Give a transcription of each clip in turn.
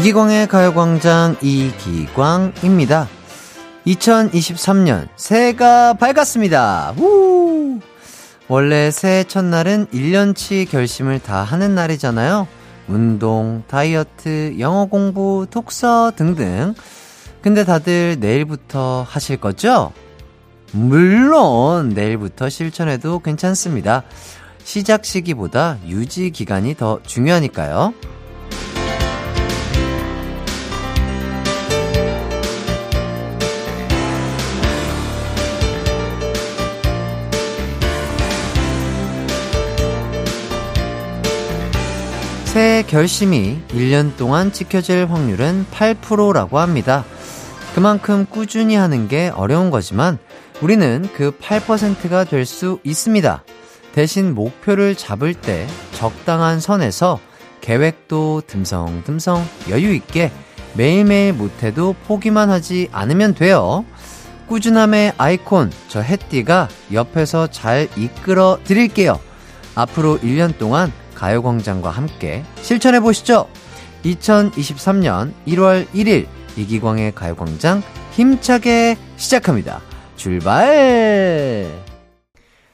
이기광의 가요광장 이기광입니다. 2023년 새해가 밝았습니다. 우! 원래 새해 첫날은 1년치 결심을 다 하는 날이잖아요. 운동, 다이어트, 영어 공부, 독서 등등. 근데 다들 내일부터 하실 거죠? 물론 내일부터 실천해도 괜찮습니다. 시작 시기보다 유지 기간이 더 중요하니까요. 결심이 1년 동안 지켜질 확률은 8%라고 합니다. 그만큼 꾸준히 하는 게 어려운 거지만 우리는 그 8%가 될 수 있습니다. 대신 목표를 잡을 때 적당한 선에서 계획도 듬성듬성 여유있게 매일매일 못해도 포기만 하지 않으면 돼요. 꾸준함의 아이콘, 저 햇띠가 옆에서 잘 이끌어 드릴게요. 앞으로 1년 동안 가요광장과 함께 실천해 보시죠. 2023년 1월 1일 이기광의 가요광장 힘차게 시작합니다. 출발!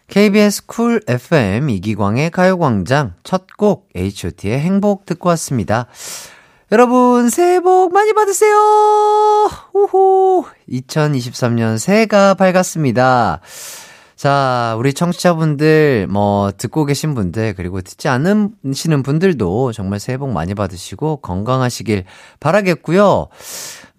KBS 쿨 FM 이기광의 가요광장 첫 곡 H.O.T의 행복 듣고 왔습니다. 여러분 새해 복 많이 받으세요. 우후 2023년 새해가 밝았습니다. 자, 우리 청취자분들, 뭐, 듣고 계신 분들, 그리고 듣지 않으시는 분들도 정말 새해 복 많이 받으시고 건강하시길 바라겠고요.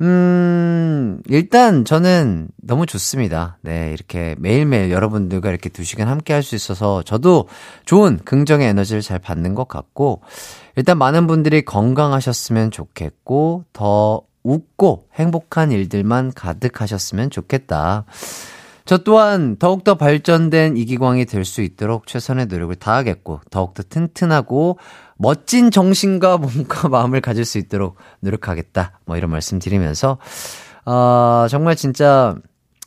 음, 일단 저는 너무 좋습니다. 네, 이렇게 매일매일 여러분들과 이렇게 두 시간 함께 할 수 있어서 저도 좋은 긍정의 에너지를 잘 받는 것 같고, 일단 많은 분들이 건강하셨으면 좋겠고, 더 웃고 행복한 일들만 가득하셨으면 좋겠다. 저 또한 더욱더 발전된 이기광이 될 수 있도록 최선의 노력을 다하겠고, 더욱더 튼튼하고, 멋진 정신과 몸과 마음을 가질 수 있도록 노력하겠다. 뭐 이런 말씀 드리면서, 어, 정말 진짜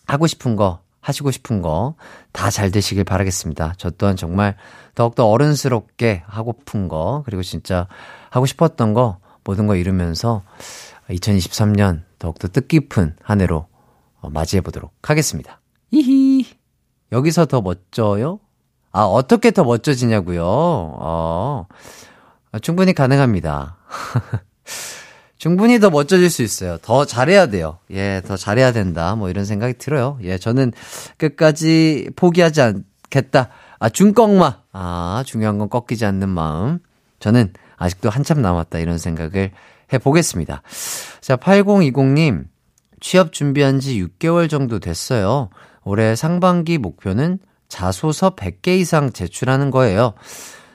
하고 싶은 거, 하시고 싶은 거 다 잘 되시길 바라겠습니다. 저 또한 정말 더욱더 어른스럽게 하고픈 거, 그리고 진짜 하고 싶었던 거, 모든 거 이루면서 2023년 더욱더 뜻깊은 한 해로 맞이해 보도록 하겠습니다. 히히. 여기서 더 멋져요? 아, 어떻게 더 멋져지냐고요? 어, 충분히 가능합니다. 충분히 더 멋져질 수 있어요. 더 잘해야 돼요. 예, 더 잘해야 된다. 뭐 이런 생각이 들어요. 예, 저는 끝까지 포기하지 않겠다. 아, 중꺾마. 아, 중요한 건 꺾이지 않는 마음. 저는 아직도 한참 남았다. 이런 생각을 해보겠습니다. 자, 8020님. 취업 준비한 지 6개월 정도 됐어요. 올해 상반기 목표는 자소서 100개 이상 제출하는 거예요.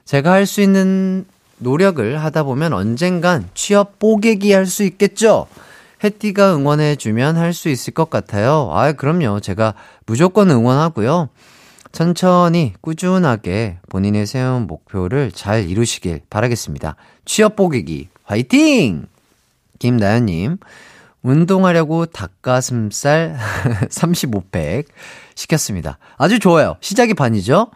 제가 할 수 있는 노력을 하다 보면 언젠간 취업 뽀개기 할 수 있겠죠? 해띠가 응원해주면 할 수 있을 것 같아요. 아, 그럼요. 제가 무조건 응원하고요. 천천히 꾸준하게 본인의 세운 목표를 잘 이루시길 바라겠습니다. 취업 뽀개기 화이팅! 김나연님, 운동하려고 닭가슴살 35팩 시켰습니다. 아주 좋아요. 시작이 반이죠?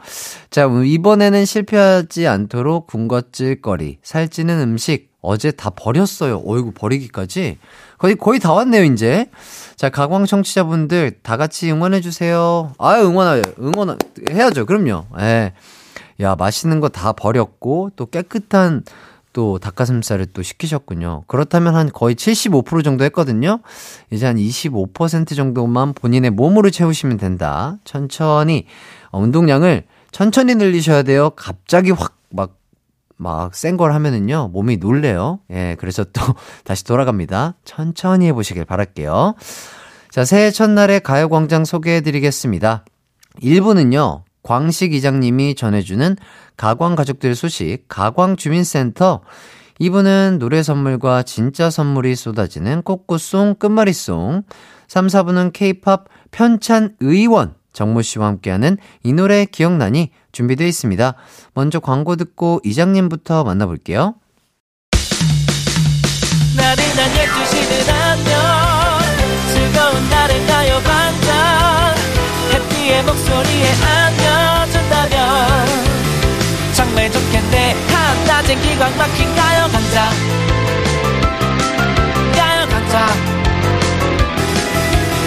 자, 이번에는 실패하지 않도록 군것질 거리, 살찌는 음식, 어제 다 버렸어요. 어이구, 버리기까지. 거의, 거의 다 왔네요, 이제. 자, 가광 청취자분들 다 같이 응원해주세요. 아 응원해요. 응원, 해야죠. 그럼요. 예. 야, 맛있는 거 다 버렸고, 또 깨끗한 또 닭가슴살을 또 시키셨군요. 그렇다면 한 거의 75% 정도 했거든요. 이제 한 25% 정도만 본인의 몸으로 채우시면 된다. 천천히 어, 운동량을 천천히 늘리셔야 돼요. 갑자기 확 막 막 센 걸 하면은요 몸이 놀래요. 예, 그래서 또 다시 돌아갑니다. 천천히 해보시길 바랄게요. 자, 새해 첫날에 가요광장 소개해드리겠습니다. 1부는요 광식 이장님이 전해주는 가광 가족들 소식, 가광 주민센터. 이분은 노래 선물과 진짜 선물이 쏟아지는 꽃꽃송 끝말잇송. 3, 4부는 케이팝 편찬 의원 정모 씨와 함께하는 이 노래 기억나니 준비되어 있습니다. 먼저 광고 듣고 이장님부터 만나볼게요. 나른한 12시는 안녕 즐거운 날을 가요 반짝 해피의 목소리에 안겨준다면 정말 좋겠네. 한낮엔 기광 막힌 가요 강자 가요광장.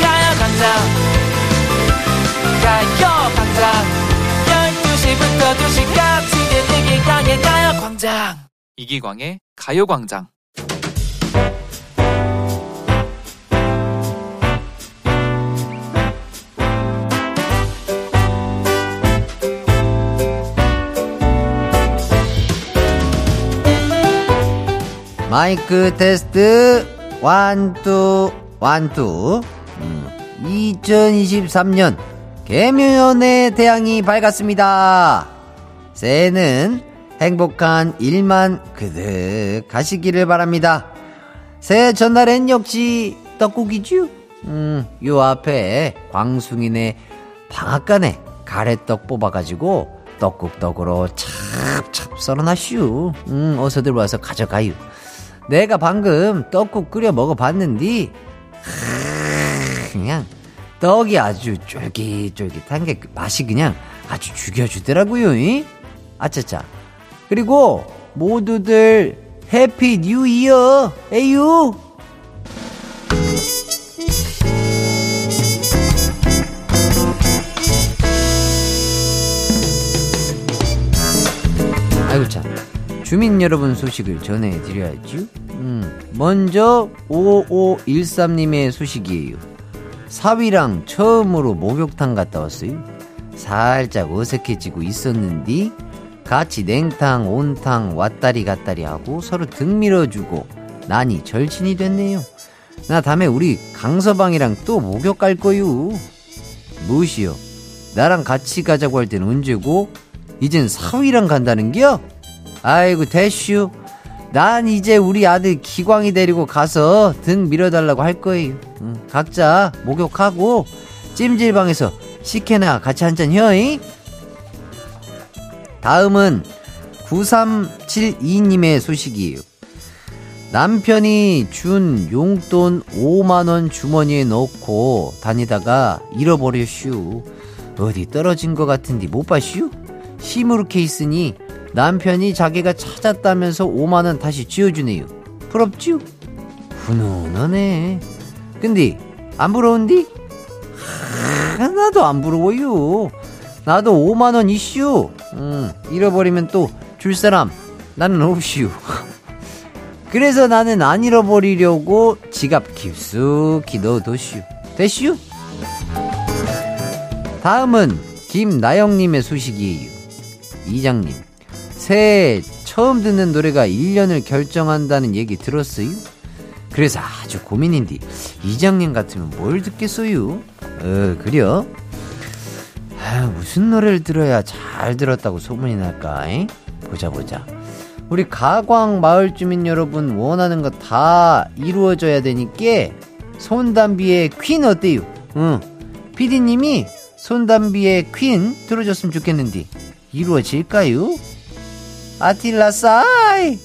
가요광장. 가요광장. 12시부터 2시까지 들기광의 가요광장. 이기광의 가요광장 마이크 테스트 완투 완투 음, 2023년 개묘연의 태양이 밝았습니다. 새해는 행복한 일만 그득 가시기를 바랍니다. 새해 전날엔 역시 떡국이죠? 음, 요 앞에 광숭이네 방앗간에 가래떡 뽑아가지고 떡국 떡으로 찹찹 썰어놨슈. 음, 어서들 와서 가져가요. 내가 방금 떡국 끓여 먹어봤는디 그냥 떡이 아주 쫄깃쫄깃한 게 그 맛이 그냥 아주 죽여주더라고요. 이? 아차차. 그리고 모두들 Happy New Year 에유. 아이고 참. 주민 여러분 소식을 전해드려야죠. 음, 먼저 5513님의 소식이에요. 사위랑 처음으로 목욕탕 갔다 왔어요. 살짝 어색해지고 있었는데 같이 냉탕, 온탕 왔다리 갔다리 하고 서로 등 밀어주고 난이 절친이 됐네요. 나 다음에 우리 강서방이랑 또 목욕 갈 거요. 무엇이요? 나랑 같이 가자고 할 땐 언제고? 이젠 사위랑 간다는겨? 아이고 대슈. 난 이제 우리 아들 기광이 데리고 가서 등 밀어달라고 할 거예요. 응, 각자 목욕하고 찜질방에서 식혜나 같이 한잔 혀잉? 다음은 9372님의 소식이에요. 남편이 준 용돈 5만원 주머니에 넣고 다니다가 잃어버렸슈. 어디 떨어진 것 같은데 못 봤슈? 시무르케 있으니 남편이 자기가 찾았다면서 5만원 다시 지어주네요. 부럽쥬? 훈훈하네. 근데, 안 부러운디? 하나도 안 부러워요. 나도 5만원 이슈. 음, 잃어버리면 또 줄 사람 나는 없슈. 그래서 나는 안 잃어버리려고 지갑 깊숙이 넣어뒀슈. 됐슈? 다음은 김나영님의 소식이에요. 이장님. 새해 처음 듣는 노래가 1년을 결정한다는 얘기 들었어요? 그래서 아주 고민인데 이장님 같으면 뭘 듣겠어요? 어 그려? 아 무슨 노래를 들어야 잘 들었다고 소문이 날까? 에? 보자 보자 우리 가광 마을 주민 여러분 원하는 거 다 이루어져야 되니까 손담비의 퀸 어때요? 응 피디님이 손담비의 퀸 들어줬으면 좋겠는데 이루어질까요? 아틸라사이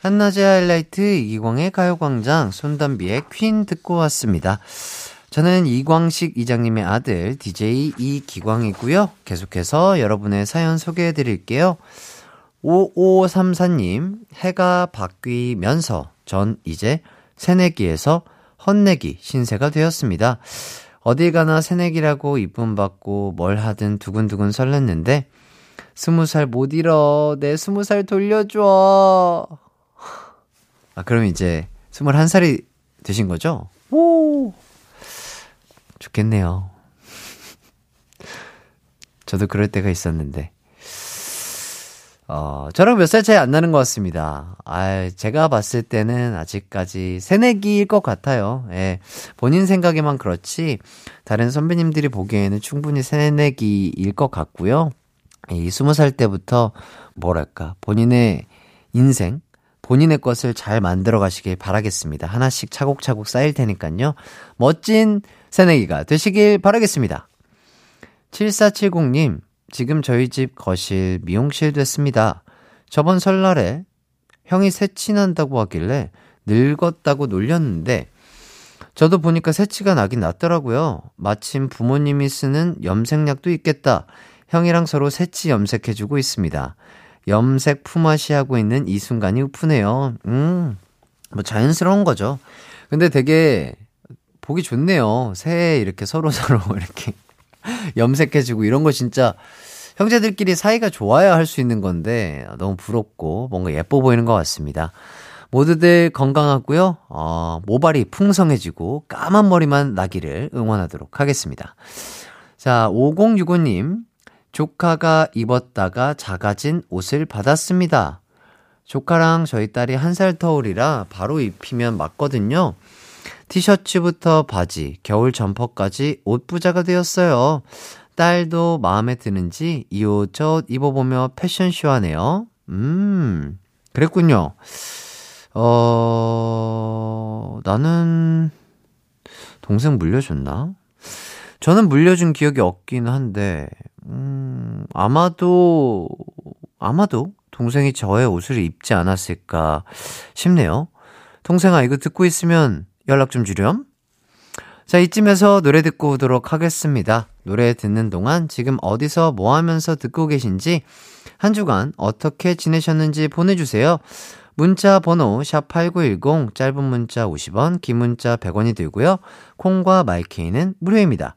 한낮의 하이라이트 이기광의 가요광장 손담비의 퀸 듣고 왔습니다. 저는 이광식 이장님의 아들 DJ 이기광이고요. 계속해서 여러분의 사연 소개해 드릴게요. 5534님 해가 바뀌면서 전 이제 새내기에서 헛내기 신세가 되었습니다. 어딜 가나 새내기라고 이쁨 받고 뭘 하든 두근두근 설렜는데 스무 살 못 잃어. 내 스무 살 돌려줘. 아, 그럼 이제 스물한 살이 되신 거죠? 오! 좋겠네요. 저도 그럴 때가 있었는데. 어, 저랑 몇 살 차이 안 나는 것 같습니다. 아, 제가 봤을 때는 아직까지 새내기일 것 같아요. 예. 본인 생각에만 그렇지, 다른 선배님들이 보기에는 충분히 새내기일 것 같고요. 이 스무 살 때부터 뭐랄까 본인의 인생 본인의 것을 잘 만들어 가시길 바라겠습니다. 하나씩 차곡차곡 쌓일 테니까요. 멋진 새내기가 되시길 바라겠습니다. 7470님, 지금 저희 집 거실 미용실 됐습니다. 저번 설날에 형이 새치난다고 하길래 늙었다고 놀렸는데 저도 보니까 새치가 나긴 났더라고요. 마침 부모님이 쓰는 염색약도 있겠다. 형이랑 서로 새치 염색해주고 있습니다. 염색 품앗이 하고 있는 이 순간이 우프네요. 음, 뭐 자연스러운 거죠. 근데 되게 보기 좋네요. 새해 이렇게 서로서로 서로 이렇게 염색해주고 이런 거 진짜 형제들끼리 사이가 좋아야 할 수 있는 건데 너무 부럽고 뭔가 예뻐 보이는 것 같습니다. 모두들 건강하고요. 어, 모발이 풍성해지고 까만 머리만 나기를 응원하도록 하겠습니다. 자, 5065님. 조카가 입었다가 작아진 옷을 받았습니다. 조카랑 저희 딸이 한 살 터울이라 바로 입히면 맞거든요. 티셔츠부터 바지, 겨울 점퍼까지 옷 부자가 되었어요. 딸도 마음에 드는지 이 옷저옷 입어보며 패션쇼 하네요. 음, 그랬군요. 어, 나는 동생 물려줬나? 저는 물려준 기억이 없긴 한데, 음, 아마도, 아마도 동생이 저의 옷을 입지 않았을까 싶네요. 동생아, 이거 듣고 있으면 연락 좀 주렴. 자, 이쯤에서 노래 듣고 오도록 하겠습니다. 노래 듣는 동안 지금 어디서 뭐 하면서 듣고 계신지, 한 주간 어떻게 지내셨는지 보내주세요. 문자 번호 샵8910 짧은 문자 50원, 긴 문자 100원이 들고요. 콩과 마이케이는 무료입니다.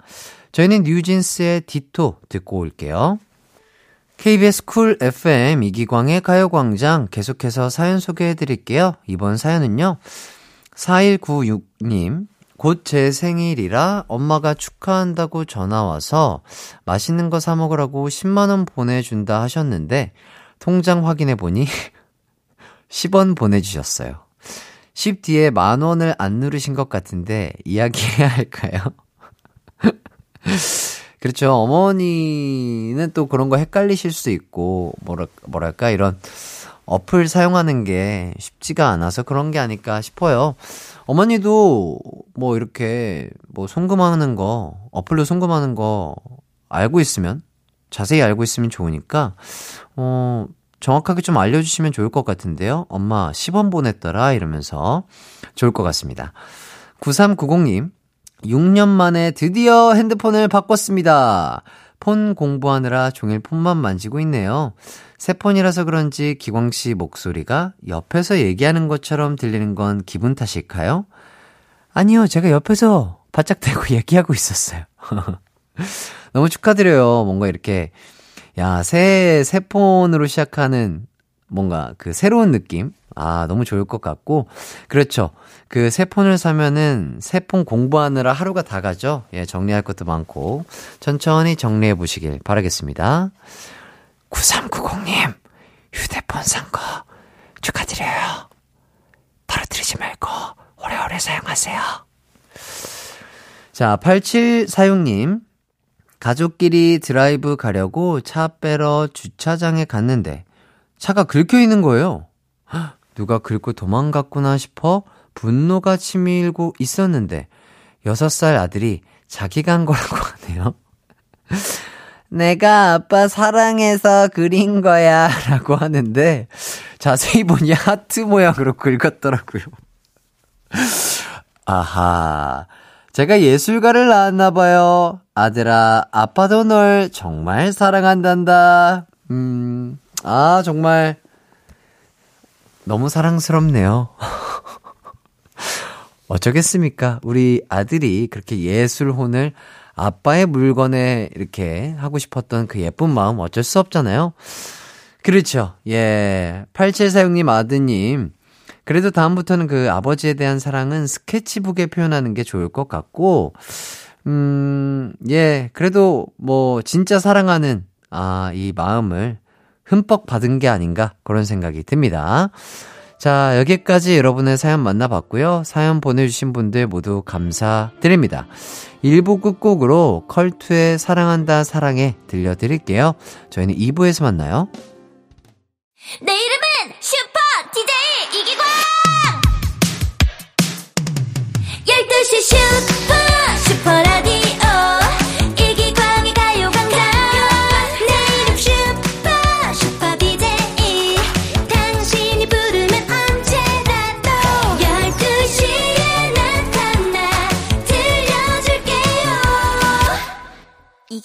저희는 뉴진스의 디토 듣고 올게요. KBS 쿨 FM 이기광의 가요광장 계속해서 사연 소개해 드릴게요. 이번 사연은요. 4196님, 곧 제 생일이라 엄마가 축하한다고 전화와서 맛있는 거 사먹으라고 10만원 보내준다 하셨는데, 통장 확인해 보니 10원 보내주셨어요. 10 뒤에 만 원을 안 누르신 것 같은데 이야기해야 할까요? 그렇죠. 어머니는 또 그런 거 헷갈리실 수 있고 뭐랄 뭐랄까 이런 어플 사용하는 게 쉽지가 않아서 그런 게 아닐까 싶어요. 어머니도 뭐 이렇게 뭐 송금하는 거 어플로 송금하는 거 알고 있으면 자세히 알고 있으면 좋으니까 어 정확하게 좀 알려주시면 좋을 것 같은데요. 엄마 10원 보냈더라 이러면서 좋을 것 같습니다. 9390님, 6년 만에 드디어 핸드폰을 바꿨습니다. 폰 공부하느라 종일 폰만 만지고 있네요. 새 폰이라서 그런지 기광 씨 목소리가 옆에서 얘기하는 것처럼 들리는 건 기분 탓일까요? 아니요, 제가 옆에서 바짝 대고 얘기하고 있었어요. 너무 축하드려요. 뭔가 이렇게 야, 새, 새 폰으로 시작하는 뭔가 그 새로운 느낌? 아, 너무 좋을 것 같고. 그렇죠. 그 새 폰을 사면은 새 폰 공부하느라 하루가 다 가죠. 예, 정리할 것도 많고. 천천히 정리해 보시길 바라겠습니다. 9390님, 휴대폰 산 거 축하드려요. 떨어뜨리지 말고 오래오래 사용하세요. 자, 8746님, 가족끼리 드라이브 가려고 차 빼러 주차장에 갔는데 차가 긁혀 있는 거예요. 누가 긁고 도망갔구나 싶어 분노가 치밀고 있었는데 6살 아들이 자기가 한 거라고 하네요. 내가 아빠 사랑해서 그린 거야 라고 하는데 자세히 보니 하트 모양으로 긁었더라고요. 아하. 제가 예술가를 낳았나 봐요. 아들아, 아빠도 널 정말 사랑한단다. 음, 아, 정말, 너무 사랑스럽네요. 어쩌겠습니까? 우리 아들이 그렇게 예술혼을 아빠의 물건에 이렇게 하고 싶었던 그 예쁜 마음 어쩔 수 없잖아요. 그렇죠. 예. 8746님 아드님. 그래도 다음부터는 그 아버지에 대한 사랑은 스케치북에 표현하는 게 좋을 것 같고, 음, 예, 그래도 뭐, 진짜 사랑하는, 아, 이 마음을 흠뻑 받은 게 아닌가, 그런 생각이 듭니다. 자, 여기까지 여러분의 사연 만나봤고요. 사연 보내주신 분들 모두 감사드립니다. 1부 끝곡으로 컬투의 사랑한다 사랑해 들려드릴게요. 저희는 2부에서 만나요. 내 이름은 슈퍼 DJ 이기광 12시 슈퍼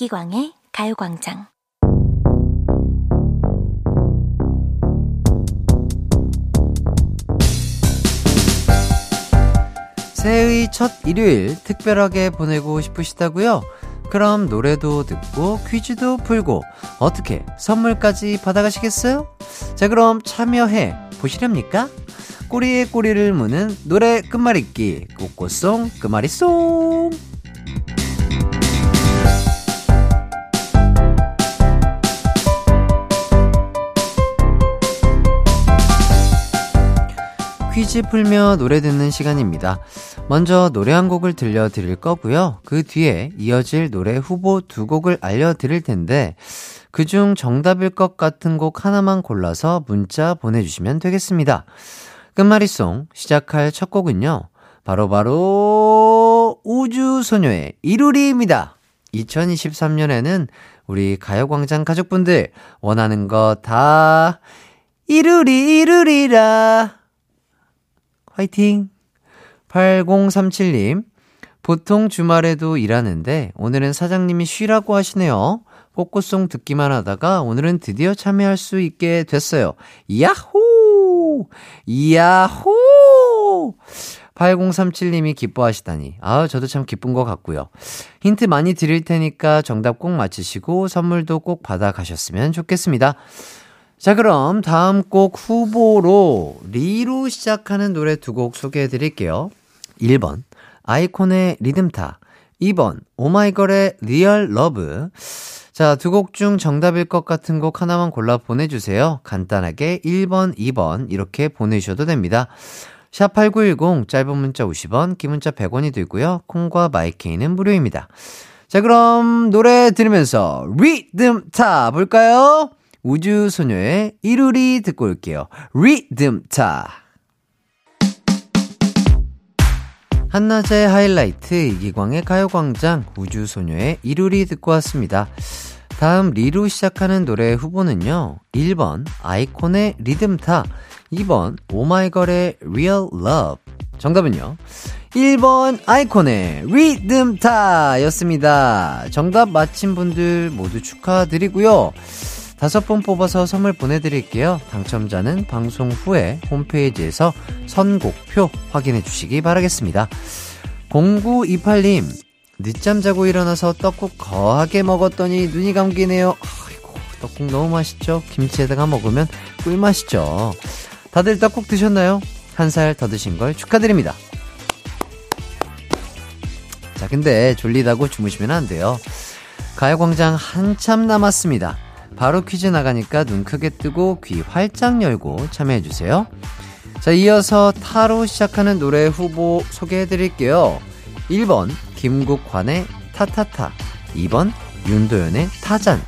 이기광의 가요광장 새해의 첫 일요일 특별하게 보내고 싶으시다고요? 그럼 노래도 듣고 퀴즈도 풀고 어떻게 선물까지 받아가시겠어요? 자 그럼 참여해 보시렵니까? 꼬리에 꼬리를 무는 노래 끝말잇기 꽃꽃송 끝말잇송 퀴즈 풀며 노래 듣는 시간입니다. 먼저 노래 한 곡을 들려드릴 거고요. 그 뒤에 이어질 노래 후보 두 곡을 알려드릴 텐데, 그중 정답일 것 같은 곡 하나만 골라서 문자 보내주시면 되겠습니다. 끝말잇송 시작할 첫 곡은요. 바로바로 바로 우주소녀의 이루리입니다. 2023년에는 우리 가요광장 가족분들 원하는 거 다 이루리 이루리라 화이팅! 8037님, 보통 주말에도 일하는데 오늘은 사장님이 쉬라고 하시네요. 꽃꽃송 듣기만 하다가 오늘은 드디어 참여할 수 있게 됐어요. 야호! 야호! 8037님이 기뻐하시다니. 아, 저도 참 기쁜 것 같고요. 힌트 많이 드릴 테니까 정답 꼭 맞히시고 선물도 꼭 받아 가셨으면 좋겠습니다. 자, 그럼 다음 곡 후보로 리로 시작하는 노래 두 곡 소개해 드릴게요. 1번, 아이콘의 리듬타. 2번, 오마이걸의 리얼 러브. 자, 두 곡 중 정답일 것 같은 곡 하나만 골라 보내주세요. 간단하게 1번, 2번 이렇게 보내주셔도 됩니다. 샵8910 짧은 문자 50원, 긴 문자 100원이 들고요. 콩과 마이케이는 무료입니다. 자, 그럼 노래 들으면서 리듬 타 볼까요? 우주소녀의 이루리 듣고 올게요. 리듬 타. 한낮의 하이라이트 이기광의 가요광장 우주소녀의 이루리 듣고 왔습니다. 다음 리로 시작하는 노래 후보는요. 1번 아이콘의 리듬타 2번 오마이걸의 Real Love 정답은요. 1번 아이콘의 리듬타 였습니다. 정답 맞힌 분들 모두 축하드리고요. 다섯 번 뽑아서 선물 보내드릴게요. 당첨자는 방송 후에 홈페이지에서 선곡표 확인해 주시기 바라겠습니다. 0928님, 늦잠 자고 일어나서 떡국 거하게 먹었더니 눈이 감기네요. 아이고, 떡국 너무 맛있죠? 김치에다가 먹으면 꿀맛이죠. 다들 떡국 드셨나요? 한 살 더 드신 걸 축하드립니다. 자, 근데 졸리다고 주무시면 안 돼요. 가요광장 한참 남았습니다. 바로 퀴즈 나가니까 눈 크게 뜨고 귀 활짝 열고 참여해주세요. 자, 이어서 타로 시작하는 노래 후보 소개해드릴게요. 1번, 김국환의 타타타. 2번, 윤도현의 타잔.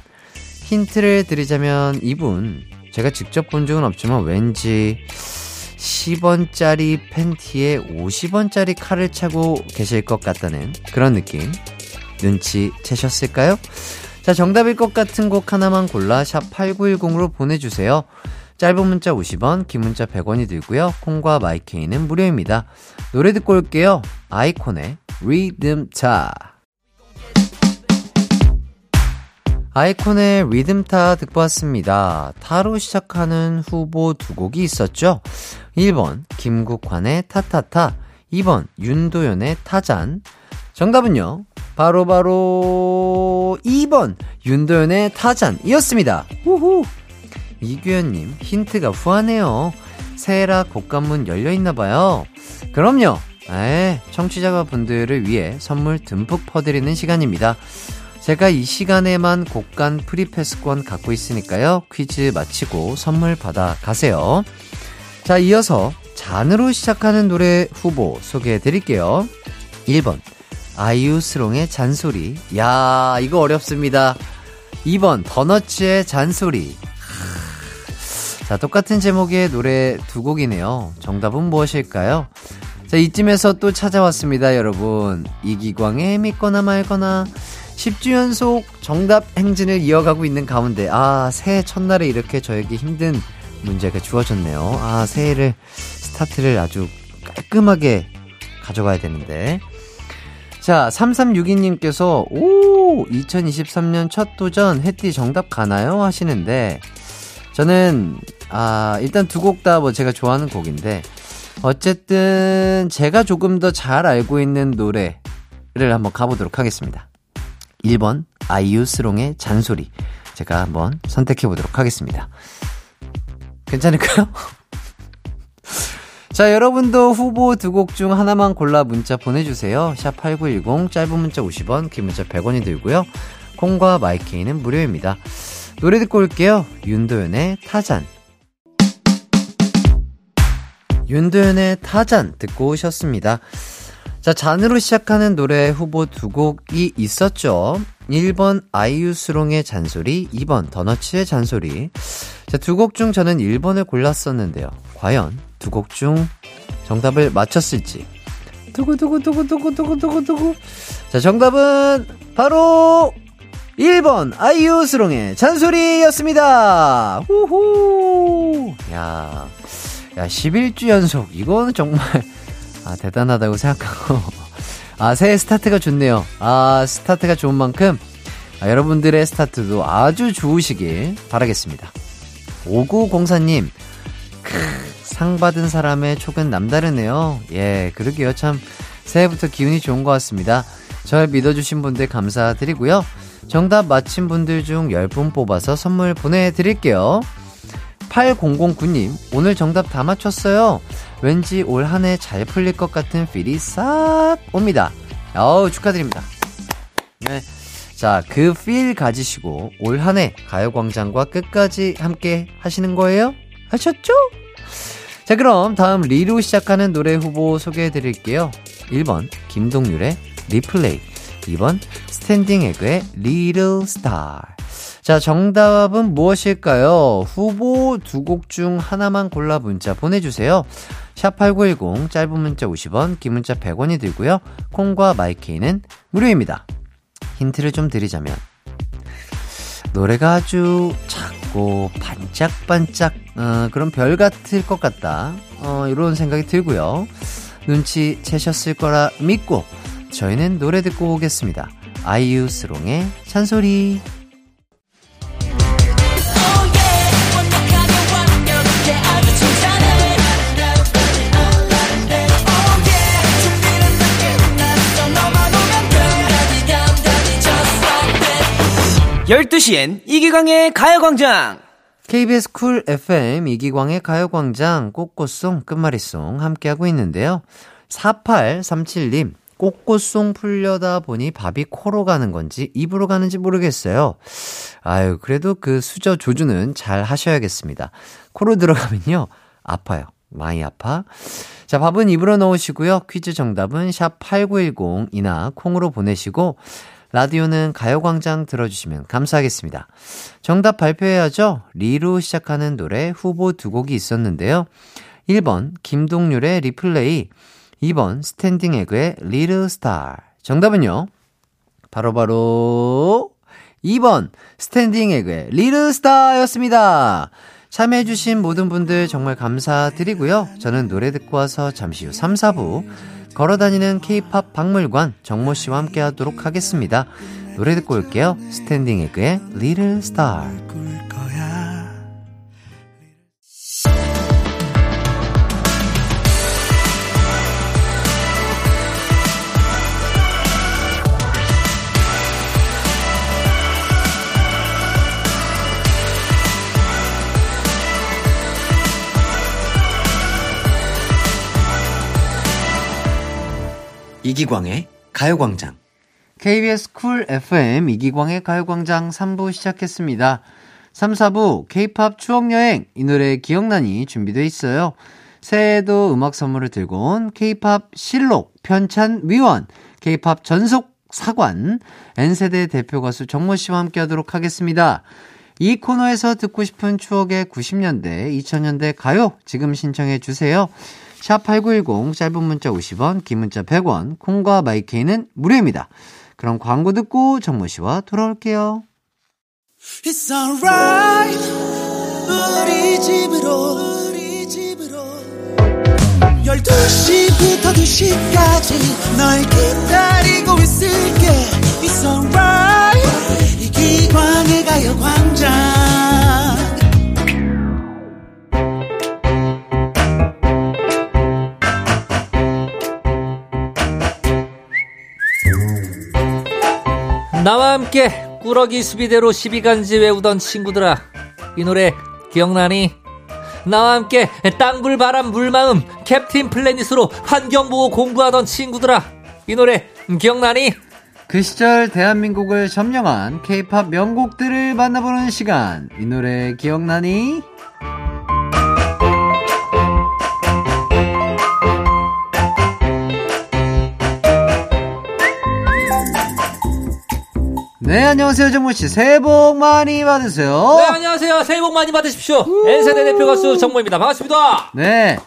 힌트를 드리자면 이분, 제가 직접 본 적은 없지만 왠지 10원짜리 팬티에 50원짜리 칼을 차고 계실 것 같다는 그런 느낌. 눈치 채셨을까요? 자, 정답일 것 같은 곡 하나만 골라 샵 8910으로 보내주세요. 짧은 문자 50원, 긴 문자 100원이 들고요. 콩과 마이케이는 무료입니다. 노래 듣고 올게요. 아이콘의 리듬타. 아이콘의 리듬타 듣고 왔습니다. 타로 시작하는 후보 두 곡이 있었죠. 1번 김국환의 타타타, 2번 윤도현의 타잔. 정답은요. 바로바로 바로 2번 윤도현의 타잔이었습니다. 우후. 이규현님 힌트가 후하네요. 새해라 곡간문 열려있나봐요. 그럼요. 에 청취자 분들을 위해 선물 듬뿍 퍼드리는 시간입니다. 제가 이 시간에만 곡간 프리패스권 갖고 있으니까요. 퀴즈 마치고 선물 받아 가세요. 자, 이어서 잔으로 시작하는 노래 후보 소개해 드릴게요. 1번 아이유스롱의 잔소리. 야, 이거 어렵습니다. 2번, 더너츠의 잔소리. 자, 똑같은 제목의 노래 두 곡이네요. 정답은 무엇일까요? 자, 이쯤에서 또 찾아왔습니다, 여러분. 이기광의 믿거나 말거나 10주 연속 정답 행진을 이어가고 있는 가운데, 아, 새해 첫날에 이렇게 저에게 힘든 문제가 주어졌네요. 아, 새해를, 스타트를 아주 깔끔하게 가져가야 되는데. 자, 3362님께서, 오, 2023년 첫 도전, 해띠 정답 가나요? 하시는데, 저는, 아, 일단 두 곡 다 뭐 제가 좋아하는 곡인데, 어쨌든 제가 조금 더 잘 알고 있는 노래를 한번 가보도록 하겠습니다. 1번 아이유 스롱의 잔소리 제가 한번 선택해 보도록 하겠습니다. 괜찮을까요? 자, 여러분도 후보 두 곡 중 하나만 골라 문자 보내주세요. 샵 8910, 짧은 문자 50원, 긴 문자 100원이 들고요. 콩과 마이케이는 무료입니다. 노래 듣고 올게요. 윤도현의 타잔. 윤도현의 타잔 듣고 오셨습니다. 자, 잔으로 시작하는 노래 후보 두 곡이 있었죠. 1번 아이유 수롱의 잔소리, 2번 더너츠의 잔소리. 자, 두 곡 중 저는 1번을 골랐었는데요. 과연 두 곡 중 정답을 맞췄을지. 두구두구두구두구두구두구두구. 자, 정답은 바로 1번 아이유 수롱의 잔소리였습니다. 후후. 야. 야, 11주 연속. 이거는 정말 아, 대단하다고 생각하고 아, 새해 스타트가 좋네요. 아, 스타트가 좋은 만큼 아, 여러분들의 스타트도 아주 좋으시길 바라겠습니다. 5904님, 크, 상 받은 사람의 촉은 남다르네요. 예, 그러게요. 참, 새해부터 기운이 좋은 것 같습니다. 절 믿어주신 분들 감사드리고요. 정답 맞힌 분들 중 10분 뽑아서 선물 보내드릴게요. 8009님, 오늘 정답 다 맞췄어요. 왠지 올 한 해 잘 풀릴 것 같은 필이 싹 옵니다. 어우, 축하드립니다. 네. 자, 그 필 가지시고 올 한 해 가요광장과 끝까지 함께 하시는 거예요? 하셨죠? 자, 그럼 다음 리로 시작하는 노래 후보 소개해 드릴게요. 1번, 김동률의 리플레이. 2번, 스탠딩 에그의 Little Star. 자, 정답은 무엇일까요? 후보 두 곡 중 하나만 골라 문자 보내주세요. 샵8910, 짧은 문자 50원, 긴 문자 100원이 들고요. 콩과 마이케이는 무료입니다. 힌트를 좀 드리자면, 노래가 아주 작고 반짝반짝, 어, 그런 별 같을 것 같다. 어, 이런 생각이 들고요. 눈치 채셨을 거라 믿고, 저희는 노래 듣고 오겠습니다. 아이유 스롱의 찬소리. 열두 시엔 이기광의 가요광장! KBS Cool FM 이기광의 가요광장 꽃꽃송 끝말잇송 함께하고 있는데요. 4837님, 꽃꽃송 풀려다 보니 밥이 코로 가는 건지 입으로 가는지 모르겠어요. 아유, 그래도 그 수저 조준은 잘 하셔야겠습니다. 코로 들어가면요, 아파요. 많이 아파. 자, 밥은 입으로 넣으시고요. 퀴즈 정답은 샵 8910이나 콩으로 보내시고, 라디오는 가요광장 들어주시면 감사하겠습니다. 정답 발표해야죠. 리로 시작하는 노래 후보 두 곡이 있었는데요. 1번 김동률의 리플레이, 2번 스탠딩 에그의 Little Star. 정답은요. 바로바로 바로 2번 스탠딩 에그의 Little Star였습니다. 참여해주신 모든 분들 정말 감사드리고요. 저는 노래 듣고 와서 잠시 후 3, 4부 걸어다니는 케이팝 박물관 정모 씨와 함께 하도록 하겠습니다. 노래 듣고 올게요. 스탠딩 에그의 Little Star. 이기광의 가요광장. KBS 쿨 FM 이기광의 가요광장 3부 시작했습니다. 3, 4부 K-팝 추억여행 이 노래 기억나니 준비되어 있어요. 새해에도 음악 선물을 들고 온 K-팝 실록 편찬 위원 K-팝 전속 사관 N세대 대표 가수 정모 씨와 함께 하도록 하겠습니다. 이 코너에서 듣고 싶은 추억의 90년대, 2000년대 가요 지금 신청해 주세요. 샵8910 짧은 문자 50원, 긴 문자 100원, 콩과 마이케이는 무료입니다. 그럼 광고 듣고 정모 씨와 돌아올게요. 집으로 12시부터 2시까지 널 기다리고 있을게 함께 꾸러기 수비대로 12간지 외우던 친구들아 이 노래 기억나니? 나와 함께 땅불 바람 물마음 캡틴 플래닛으로 환경보호 공부하던 친구들아 이 노래 기억나니? 그 시절 대한민국을 점령한 케이팝 명곡들을 만나보는 시간. 이 노래 기억나니? 네, 안녕하세요, 정모씨. 새해 복 많이 받으세요. 네 안녕하세요 새해 복 많이 받으십시오 N세대 대표 가수 정모입니다 반갑습니다 네.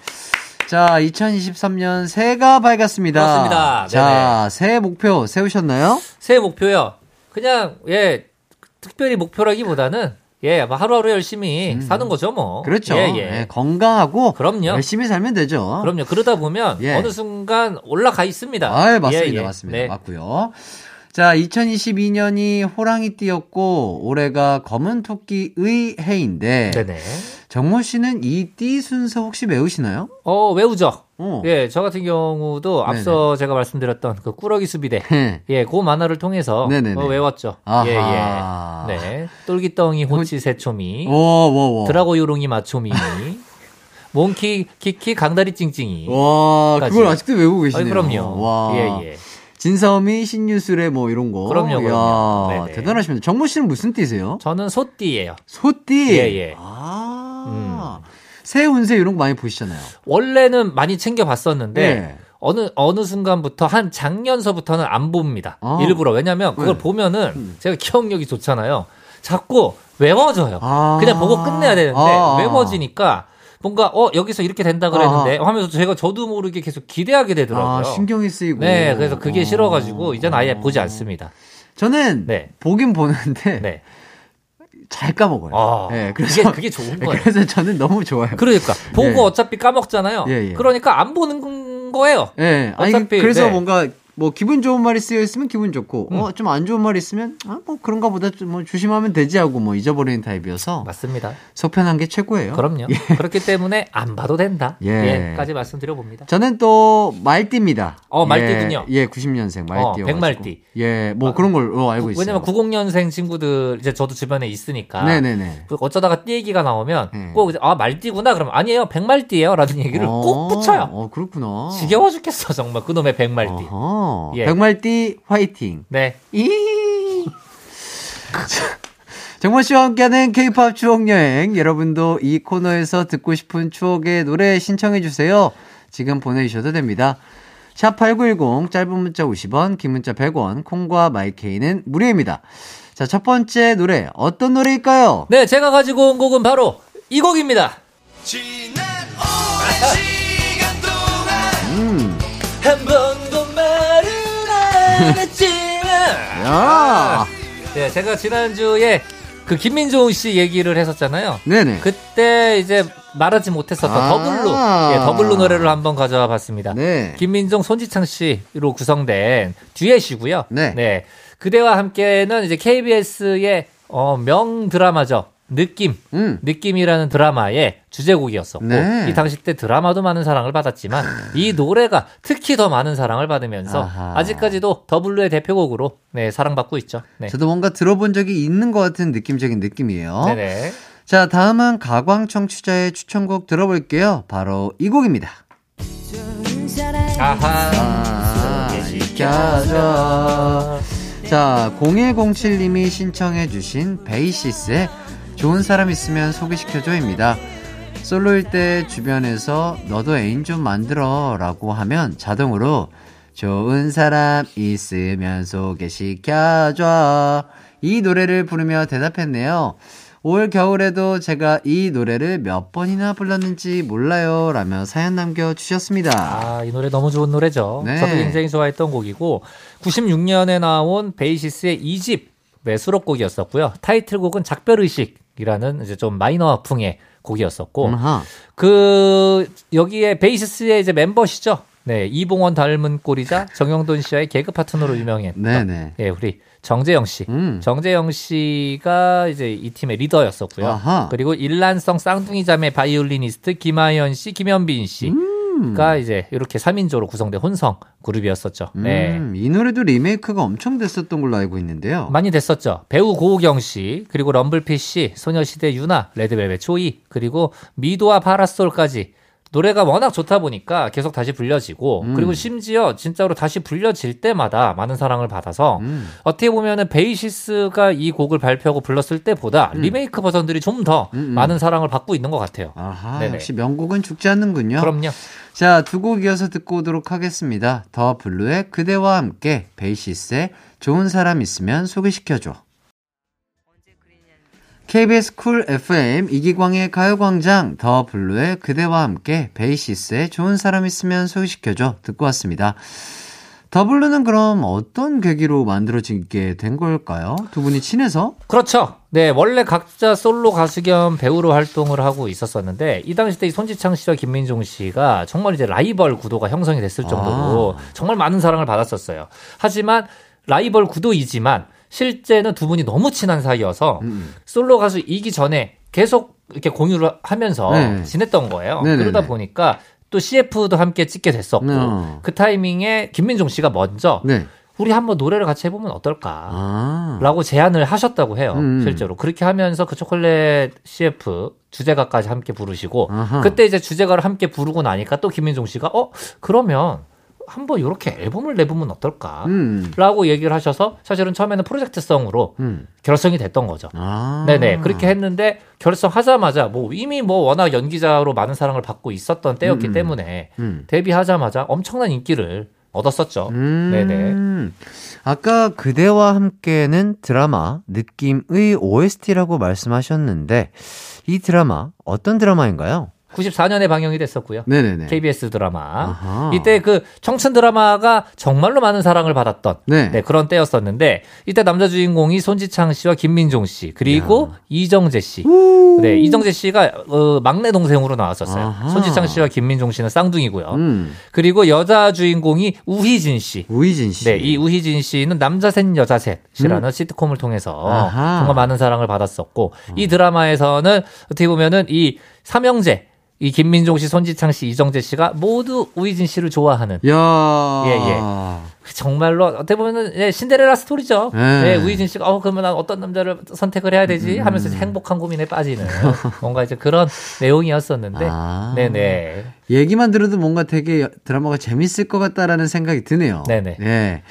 자, 2023년 새해가 밝았습니다. 그렇습니다. 자, 새해 목표 세우셨나요? 새해 목표요 그냥 예 특별히 목표라기보다는 예뭐 하루하루 열심히 사는 거죠 뭐 음. 그렇죠. 예, 예. 네, 건강하고 그럼요. 열심히 살면 되죠. 그럼요. 그러다 보면 예. 어느 순간 올라가 있습니다. 아, 맞습니다. 예, 예. 맞습니다. 네. 맞고요. 자, 2022년이 호랑이띠였고 올해가 검은 토끼의 해인데 네네. 정모 씨는 이 띠 순서 혹시 외우시나요? 어, 외우죠. 어. 예, 저 같은 경우도 앞서 제가 말씀드렸던 그 꾸러기 수비대. 네. 예, 그 만화를 통해서. 어, 외웠죠. 아하. 예, 예. 네. 똘기덩이 호치 새초미. 오, 오, 오. 드라고 요롱이 마초미. 몽키 키키 강다리 찡찡이. 와. 그걸 아직도 외우고 계시네요. 아이, 그럼요. 와. 예, 예. 진서미, 신유술의 뭐 이런 거. 그럼요, 그럼요. 이야, 네네. 대단하십니다. 정모 씨는 무슨 띠세요? 저는 소띠예요. 소띠. 예, 예. 아. 새 운세 이런 거 많이 보시잖아요. 원래는 많이 챙겨 봤었는데 예. 어느 어느 순간부터 한 작년서부터는 안 봅니다. 아. 일부러 왜냐면 그걸 네. 보면은 제가 기억력이 좋잖아요. 자꾸 외워져요. 아. 그냥 보고 끝내야 되는데 아. 외워지니까 뭔가 어 여기서 이렇게 된다 그랬는데 하면서 제가 저도 모르게 계속 기대하게 되더라고요. 아, 신경이 쓰이고. 네, 그래서 그게 어. 싫어가지고 이젠 아예 보지 않습니다. 저는 네. 보긴 보는데 네. 잘 까먹어요. 아, 네, 그래서 그게 그게 좋은 거예요. 그래서 저는 너무 좋아요. 그러니까 보고 예. 어차피 까먹잖아요. 예, 예. 그러니까 안 보는 거예요. 예. 아니 어차피, 그래서 네. 뭔가 뭐 기분 좋은 말이 쓰여 있으면 기분 좋고 음. 어좀 안 좋은 말이 있으면 아 뭐 그런가 보다 좀뭐 조심하면 되지 하고 뭐 잊어버리는 타입이어서 맞습니다. 속편한 게 최고예요. 그럼요. 그렇기 때문에 안 봐도 된다. 예. 예. 까지 말씀드려 봅니다. 저는 또 말띠입니다. 어, 말띠군요. 예, 예 90년생 말띠. 어, 백말띠. 예, 뭐 그런 걸로 알고 있어요. 왜냐면 90년생 친구들 이제 저도 주변에 있으니까. 네네네. 그 어쩌다가 띠 얘기가 나오면 네. 꼭 이제 아 말띠구나 그러면 아니에요 백말띠예요 라는 얘기를 어, 꼭 붙여요. 어, 그렇구나. 지겨워 죽겠어 정말 그놈의 백말띠. 어허. 예. 백말띠 화이팅. 네. 이. 정모 씨와 함께하는 K-팝 추억 여행. 여러분도 이 코너에서 듣고 싶은 추억의 노래 신청해 주세요. 지금 보내주셔도 됩니다. 샵 8910 짧은 문자 50원, 긴 문자 100원, 콩과 마이케이는 무료입니다. 자, 첫 번째 노래 어떤 노래일까요? 네 제가 가지고 온 곡은 바로 이 곡입니다. 음. 한 번도 말을 안 했지만. 야. 네, 제가 지난주에 그 김민종 씨 얘기를 했었잖아요. 네네. 그때 이제 말하지 못했었던 아. 더 블루, 예, 더 블루 노래를 한번 가져와 봤습니다. 네. 김민종, 손지창 씨로 구성된 듀엣이고요. 네. 그대와 함께는 이제 KBS의 어, 명 드라마죠. 느낌. 음. 느낌이라는 드라마의 주제곡이었었고 네. 이 당시 때 드라마도 많은 사랑을 받았지만 이 노래가 특히 더 많은 사랑을 받으면서 아하. 아직까지도 더 블루의 대표곡으로 네, 사랑받고 있죠. 네. 저도 뭔가 들어본 적이 있는 것 같은 느낌적인 느낌이에요. 네네. 자, 다음은 가광 청 취자의 추천곡 들어볼게요. 바로 이 곡입니다. 아하. 아, 익혀줘. 자, 0107님이 신청해주신 베이시스의 좋은 사람 있으면 소개시켜줘입니다. 솔로일 때 주변에서 너도 애인 좀 만들어 라고 하면 자동으로 좋은 사람 있으면 소개시켜줘. 이 노래를 부르며 대답했네요. 올 겨울에도 제가 이 노래를 몇 번이나 불렀는지 몰라요. 라며 사연 남겨주셨습니다. 아, 이 노래 너무 좋은 노래죠. 네. 저도 굉장히 좋아했던 곡이고 96년에 나온 베이시스의 2집 네, 수록곡이었었고요. 타이틀곡은 작별의식 이라는 이제 좀 마이너 풍의 곡이었었고 아하. 그 여기에 베이시스의 이제 멤버시죠. 네, 이봉원 닮은 꼴이자 정형돈 씨와의 개그 파트너로 유명했던 네네. 예, 우리 정재형 씨. 음. 정재형 씨가 이제 이 팀의 리더였었고요. 아하. 그리고 일란성 쌍둥이 자매 바이올리니스트 김아연 씨, 김연빈 씨. 가 이제 이렇게 3인조로 구성된 혼성 그룹이었었죠. 네. 음, 이 노래도 리메이크가 엄청 됐었던 걸로 알고 있는데요. 많이 됐었죠. 배우 고호경 씨, 그리고 럼블피쉬, 소녀시대 윤아, 레드벨벳 조이, 그리고 미도와 파라솔까지 노래가 워낙 좋다 보니까 계속 다시 불려지고 음. 그리고 심지어 진짜로 다시 불려질 때마다 많은 사랑을 받아서 음. 어떻게 보면은 베이시스가 이 곡을 발표하고 불렀을 때보다 리메이크 버전들이 좀더 음, 음. 많은 사랑을 받고 있는 것 같아요. 아하, 네네. 역시 명곡은 죽지 않는군요. 그럼요. 자, 두 곡 이어서 듣고 오도록 하겠습니다. 더 블루의 그대와 함께, 베이시스의 좋은 사람 있으면 소개시켜줘. KBS Cool FM 이기광의 가요광장 더 블루의 그대와 함께 베이시스의 좋은 사람 있으면 소개시켜줘 듣고 왔습니다. 더 블루는 그럼 어떤 계기로 만들어지게 된 걸까요? 두 분이 친해서? 그렇죠. 네, 원래 각자 솔로 가수 겸 배우로 활동을 하고 있었었는데 이 당시 때 이 손지창 씨와 김민종 씨가 정말 이제 라이벌 구도가 형성이 됐을 정도로 정말 많은 사랑을 받았었어요. 하지만 라이벌 구도이지만 실제는 두 분이 너무 친한 사이여서 음. 솔로 가수 이기 전에 계속 이렇게 공유를 하면서 네. 지냈던 거예요. 네네네. 그러다 보니까 또 CF도 함께 찍게 됐었고 어. 그 타이밍에 김민종 씨가 먼저 네. 우리 한번 노래를 같이 해보면 어떨까? 아. 라고 제안을 하셨다고 해요. 음. 실제로. 그렇게 하면서 그 초콜릿 CF 주제가까지 함께 부르시고 아하. 그때 이제 주제가를 함께 부르고 나니까 또 김민종 씨가 어 그러면 한번 이렇게 앨범을 내보면 어떨까? 음. 라고 얘기를 하셔서 사실은 처음에는 프로젝트성으로 음. 결성이 됐던 거죠. 아. 네네 그렇게 했는데 결성하자마자 뭐 이미 뭐 워낙 연기자로 많은 사랑을 받고 있었던 때였기 음, 음. 때문에 음. 데뷔하자마자 엄청난 인기를 얻었었죠. 음. 네네. 아까 그대와 함께는 드라마 느낌의 OST라고 말씀하셨는데 이 드라마 어떤 드라마인가요? 94년에 방영이 됐었고요. 네네네. KBS 드라마. 아하. 이때 그 청춘 드라마가 정말로 많은 사랑을 받았던 네. 네, 그런 때였었는데 이때 남자 주인공이 손지창 씨와 김민종 씨 그리고 이정재 씨. 네, 이정재 씨가 어, 막내 동생으로 나왔었어요. 아하. 손지창 씨와 김민종 씨는 쌍둥이고요. 음. 그리고 여자 주인공이 우희진 씨. 우희진 씨. 네, 이 우희진 씨는 남자 셋 여자 셋이라는 시트콤을 통해서 음. 아하. 정말 많은 사랑을 받았었고 이 드라마에서는 어떻게 보면은 이 삼형제 이 김민종 씨, 손지창 씨, 이정재 씨가 모두 우희진 씨를 좋아하는 야. 예, 예. 정말로 어떻게 보면은 예, 신데렐라 스토리죠. 네. 네, 우희진 씨가 어 그러면 난 어떤 남자를 선택을 해야 되지 음. 하면서 행복한 고민에 빠지는 뭔가 이제 그런 내용이었었는데, 아. 네네. 얘기만 들어도 뭔가 되게 드라마가 재밌을 것 같다라는 생각이 드네요. 네네. 예.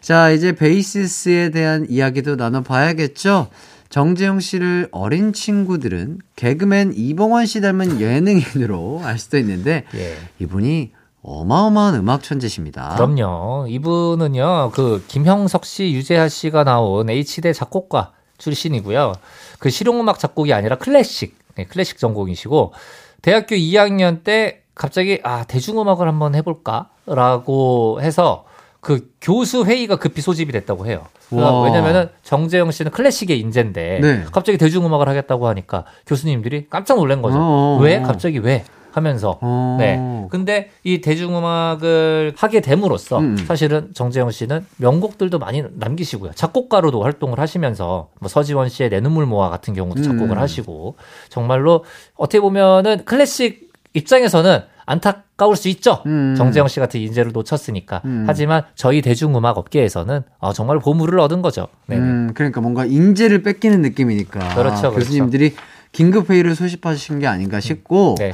자, 이제 베이시스에 대한 이야기도 나눠 봐야겠죠? 정재영 씨를 어린 친구들은 개그맨 이봉원 씨 닮은 예능인으로 알 수도 있는데, 예. 이분이 어마어마한 음악 천재십니다. 그럼요. 이분은요, 그, 김형석 씨, 유재하 씨가 나온 H대 작곡가 출신이고요. 그 실용음악 작곡이 아니라 클래식, 네, 클래식 전공이시고, 대학교 2학년 때 갑자기, 아, 대중음악을 한번 해볼까? 라고 해서, 그 교수 회의가 급히 소집이 됐다고 해요. 그러니까 와. 왜냐면은 정재영 씨는 클래식의 인재인데 네. 갑자기 대중음악을 하겠다고 하니까 교수님들이 깜짝 놀란 거죠. 어어. 왜? 갑자기 왜? 하면서 어. 네. 근데 이 대중음악을 하게 됨으로써 음. 사실은 정재영 씨는 명곡들도 많이 남기시고요. 작곡가로도 활동을 하시면서 뭐 서지원 씨의 내 눈물 모아 같은 경우도 작곡을 음. 하시고 정말로 어떻게 보면은 클래식 입장에서는 안타까울 수 있죠. 음. 정재영 씨 같은 인재를 놓쳤으니까. 음. 하지만 저희 대중음악 업계에서는 어, 정말 보물을 얻은 거죠. 네. 음, 그러니까 뭔가 인재를 뺏기는 느낌이니까. 그렇죠, 그렇죠. 교수님들이 긴급 회의를 소집하신 게 아닌가 싶고, 네.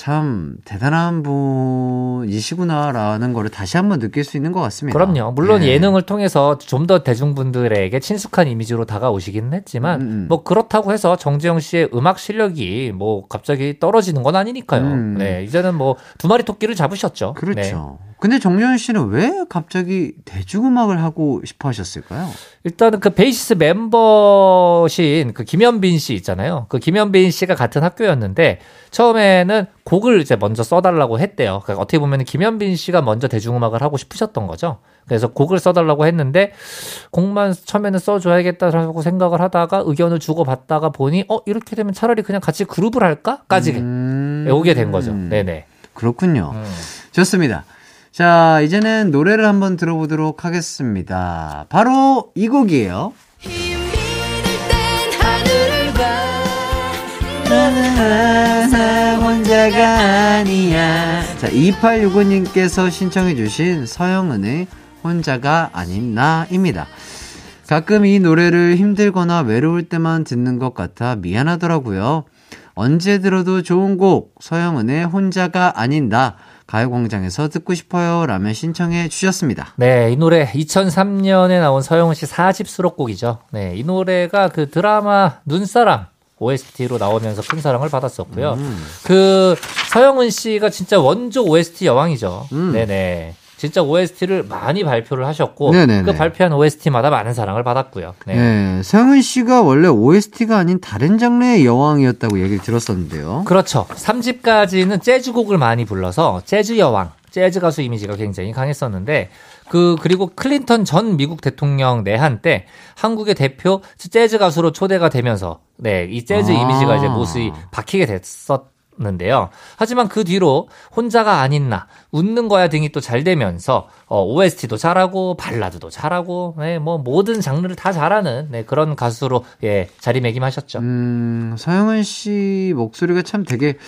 참 대단한 분이시구나라는 거를 다시 한번 느낄 수 있는 것 같습니다. 그럼요. 물론 예. 예능을 통해서 좀 더 대중분들에게 친숙한 이미지로 다가오시기는 했지만 음, 음. 뭐 그렇다고 해서 정재영 씨의 음악 실력이 뭐 갑자기 떨어지는 건 아니니까요. 음. 네, 이제는 뭐 두 마리 토끼를 잡으셨죠. 네. 그렇죠. 근데 정재현 씨는 왜 갑자기 대중음악을 하고 싶어 하셨을까요? 일단은 그 베이시스 멤버신 그 김현빈 씨 있잖아요. 그 김현빈 씨가 같은 학교였는데 처음에는 곡을 이제 먼저 써달라고 했대요. 그러니까 어떻게 보면 김현빈 씨가 먼저 대중음악을 하고 싶으셨던 거죠. 그래서 곡을 써달라고 했는데 곡만 처음에는 써줘야겠다라고 생각을 하다가 의견을 주고받다가 보니 어 이렇게 되면 차라리 그냥 같이 그룹을 할까까지 음. 오게 된 거죠. 네네. 그렇군요. 음. 좋습니다. 자, 이제는 노래를 한번 들어보도록 하겠습니다. 바로 이 곡이에요. 나는 혼자가 아니야. 자, 2865님께서 신청해주신 서영은의 혼자가 아닌 나입니다. 가끔 이 노래를 힘들거나 외로울 때만 듣는 것 같아 미안하더라고요. 언제 들어도 좋은 곡, 서영은의 혼자가 아닌 나, 가요광장에서 듣고 싶어요. 라며 신청해 주셨습니다. 네, 이 노래 2003년에 나온 서영은 씨 4집 수록곡이죠. 네, 이 노래가 그 드라마 눈사람 OST로 나오면서 큰 사랑을 받았었고요. 음. 그 서영은 씨가 진짜 원조 OST 여왕이죠. 음. 네네. 진짜 OST를 많이 발표를 하셨고 네네네. 그 발표한 OST마다 많은 사랑을 받았고요. 네. 네, 서영은 씨가 원래 OST가 아닌 다른 장르의 여왕이었다고 얘기를 들었었는데요. 그렇죠. 3집까지는 재즈곡을 많이 불러서 재즈 여왕, 재즈 가수 이미지가 굉장히 강했었는데 그 그리고 클린턴 전 미국 대통령 내한 때 한국의 대표 재즈 가수로 초대가 되면서 네, 이 재즈 아. 이미지가 이제 못이 박히게 됐었 는데요. 하지만 그 뒤로 혼자가 아닌 나, 웃는 거야 등이 또 잘 되면서 어, OST도 잘하고 발라드도 잘하고 네, 뭐 모든 장르를 다 잘하는 네, 그런 가수로 예, 자리매김하셨죠. 음, 서영은 씨 목소리가 참 되게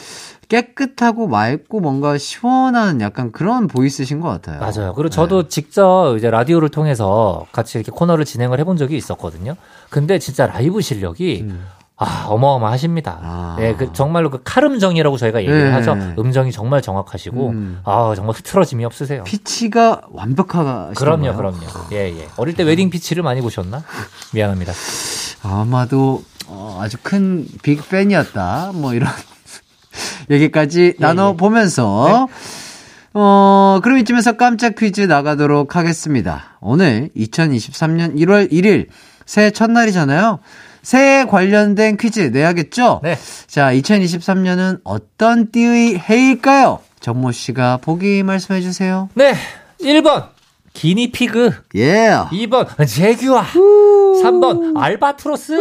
깨끗하고 맑고 뭔가 시원한 약간 그런 보이스신 것 같아요. 맞아요. 그리고 저도 직접 이제 라디오를 통해서 같이 이렇게 코너를 진행을 해본 적이 있었거든요. 근데 진짜 라이브 실력이 아 어마어마하십니다. 아. 네, 그 정말로 그 칼음정이라고 저희가 얘기를 네. 하죠. 음정이 정말 정확하시고 음. 아 정말 흐트러짐이 없으세요. 피치가 완벽하시죠. 그럼요, 그럼요. 예, 예. 어릴 때 웨딩 피치를 많이 보셨나? 미안합니다. 아마도 어, 아주 큰 빅 팬이었다. 뭐 이런 얘기까지 예, 나눠 보면서 어 그럼 이쯤에서 깜짝 퀴즈 나가도록 하겠습니다. 오늘 2023년 1월 1일 새해 첫날이잖아요. 새해 관련된 퀴즈 내야겠죠? 네. 자, 2023년은 어떤 띠의 해일까요? 정모 씨가 보기 말씀해 주세요. 네. 1번 기니피그, 예. 2번 제규아, 3번 알바트로스,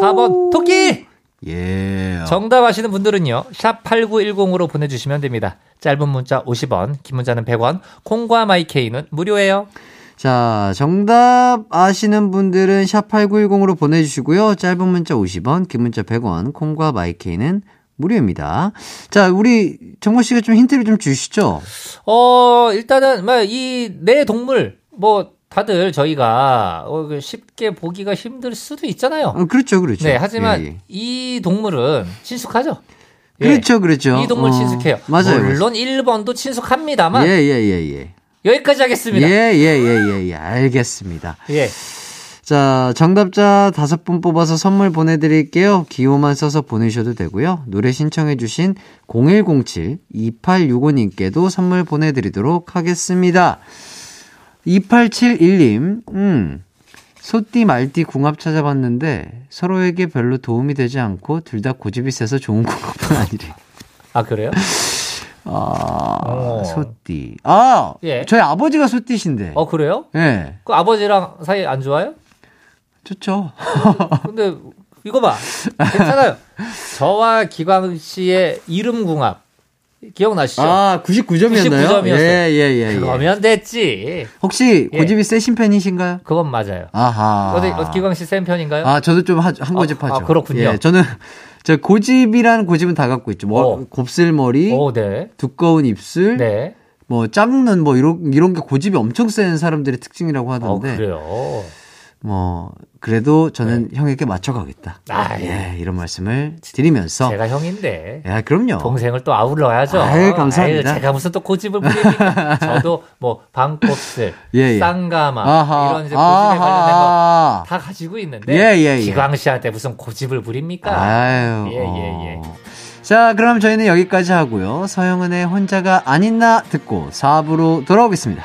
4번 토끼. 예. 정답 아시는 분들은요. 샵 8910으로 보내 주시면 됩니다. 짧은 문자 50원, 긴 문자는 100원, 콩과 마이케이는 무료예요. 자, 정답 아시는 분들은 샵 8910으로 보내 주시고요. 짧은 문자 50원, 긴 문자 100원, 콩과 마이케이는 무료입니다. 자, 우리 정모 씨가 좀 힌트를 좀 주시죠. 어, 일단은, 뭐, 이, 내 동물, 뭐, 다들 저희가 어, 그 쉽게 보기가 힘들 수도 있잖아요. 어, 그렇죠, 그렇죠. 네, 하지만 예, 예. 이 동물은 친숙하죠? 예. 그렇죠, 그렇죠. 이 동물 어, 친숙해요. 맞아요. 물론 1번도 친숙합니다만 예, 예, 예, 예. 여기까지 하겠습니다. 예, 예, 예, 예, 예. 알겠습니다. 예. 자, 정답자 다섯 분 뽑아서 선물 보내드릴게요. 기호만 써서 보내셔도 되고요. 노래 신청해주신 0107-2865님께도 선물 보내드리도록 하겠습니다. 2871님, 음, 소띠 말띠 궁합 찾아봤는데 서로에게 별로 도움이 되지 않고 둘 다 고집이 세서 좋은 궁합은 아니래. 아, 그래요? 아, 어. 소띠. 아, 예. 저희 아버지가 소띠신데. 어, 그래요? 예. 그 아버지랑 사이 안 좋아요? 좋죠. 근데 이거 봐. 괜찮아요. 저와 기광 씨의 이름 궁합. 기억나시죠? 아, 99점이었나요? 99점 이었어요. 예, 예, 예. 예. 그러면 됐지. 혹시 예. 고집이 세신 편이신가요? 그건 맞아요. 아하. 어디 어, 기광 씨 센 편인가요? 아, 저도 좀 한 고집 아, 하죠. 아, 그렇군요. 예, 저는 저 고집이라는 고집은 다 갖고 있죠. 뭐 어. 곱슬머리, 오, 네. 두꺼운 입술, 네. 뭐 짝눈 뭐 이런 이런 게 고집이 엄청 센 사람들의 특징이라고 어, 하던데. 그래요. 뭐 그래도 저는 형에게 맞춰 가겠다. 네. 아, 예, 이런 말씀을 드리면서 제가 형인데. 예, 그럼요. 동생을 또 아우러야죠. 아유, 감사합니다. 아유, 제가 무슨 또 고집을 부립니까? 저도 뭐 방곱슬, 예, 예. 쌍가마 아하. 이런 이제 고집에 관련된 거 아하. 다 가지고 있는데 예, 예, 예. 기광 씨한테 무슨 고집을 부립니까? 아유. 예, 예, 예. 어. 자, 그럼 저희는 여기까지 하고요. 서영은의 혼자가 아닌 나 듣고 4부로 돌아오겠습니다.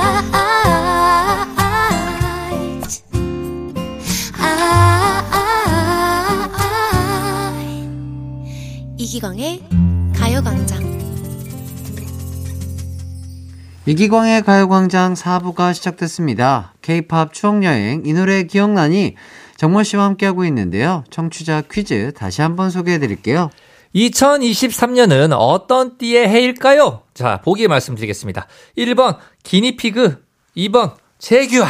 이기광의 가요광장 이기광의 가요광장 4부가 시작됐습니다. K-팝 추억여행, 이 노래 기억나니? 정모 씨와 함께하고 있는데요. 청취자 퀴즈 다시 한번 소개해 드릴게요. 2023년은 어떤 띠의 해일까요? 자, 보기 말씀드리겠습니다. 1번 기니피그, 2번 제규아,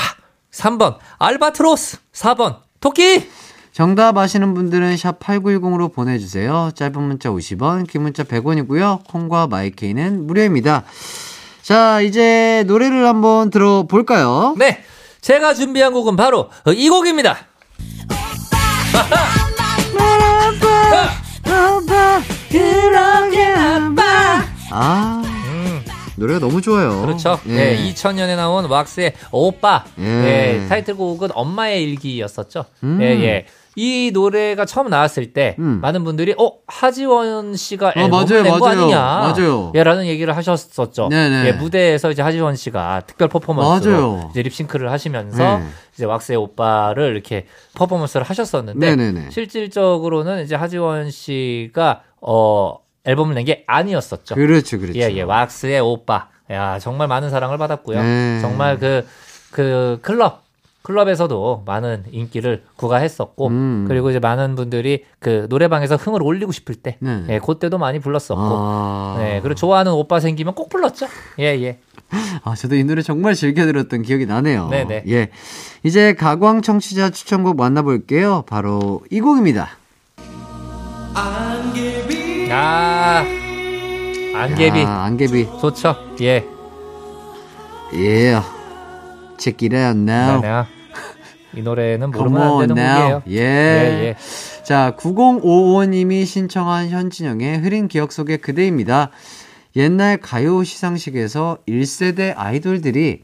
3번 알바트로스, 4번 토끼. 정답 아시는 분들은 샵 8910으로 보내주세요. 짧은 문자 50원, 긴 문자 100원이고요. 콩과 마이케이는 무료입니다. 자, 이제 노래를 한번 들어볼까요? 네, 제가 준비한 곡은 바로 이 곡입니다. 아, 노래가 너무 좋아요. 그렇죠. 예. 네, 2000년에 나온 왁스의 오빠. 예. 네, 타이틀곡은 엄마의 일기였었죠. 음. 예, 예. 이 노래가 처음 나왔을 때 음. 많은 분들이 어 하지원 씨가 어, 앨범을 맞아요, 낸거 맞아요. 아니냐? 맞아요. 예라는 얘기를 하셨었죠. 네네. 예, 무대에서 이제 하지원 씨가 특별 퍼포먼스로 맞아요. 이제 립싱크를 하시면서 네. 이제 왁스의 오빠를 이렇게 퍼포먼스를 하셨었는데 네네네. 실질적으로는 이제 하지원 씨가 어 앨범을 낸 게 아니었었죠. 그렇죠, 그렇죠. 예, 예, 왁스의 오빠. 야, 정말 많은 사랑을 받았고요. 네. 정말 그, 그 클럽, 클럽에서도 많은 인기를 구가했었고, 음. 그리고 이제 많은 분들이 그 노래방에서 흥을 올리고 싶을 때, 네. 예, 그때도 많이 불렀었고, 아. 네, 그리고 좋아하는 오빠 생기면 꼭 불렀죠. 예, 예. 아, 저도 이 노래 정말 즐겨 들었던 기억이 나네요. 네 네. 예. 이제 가광 청취자 추천곡 만나 볼게요. 바로 이 곡입니다. 아, 안개비. 아, 안개비. 좋죠. 예. 예. Check it out now. 네, 네. 이 노래는 모르면 안 되는. 곡이에요. 예. 예, 예. 자, 9055님이 신청한 현진영의 흐린 기억 속의 그대입니다. 옛날 가요 시상식에서 1세대 아이돌들이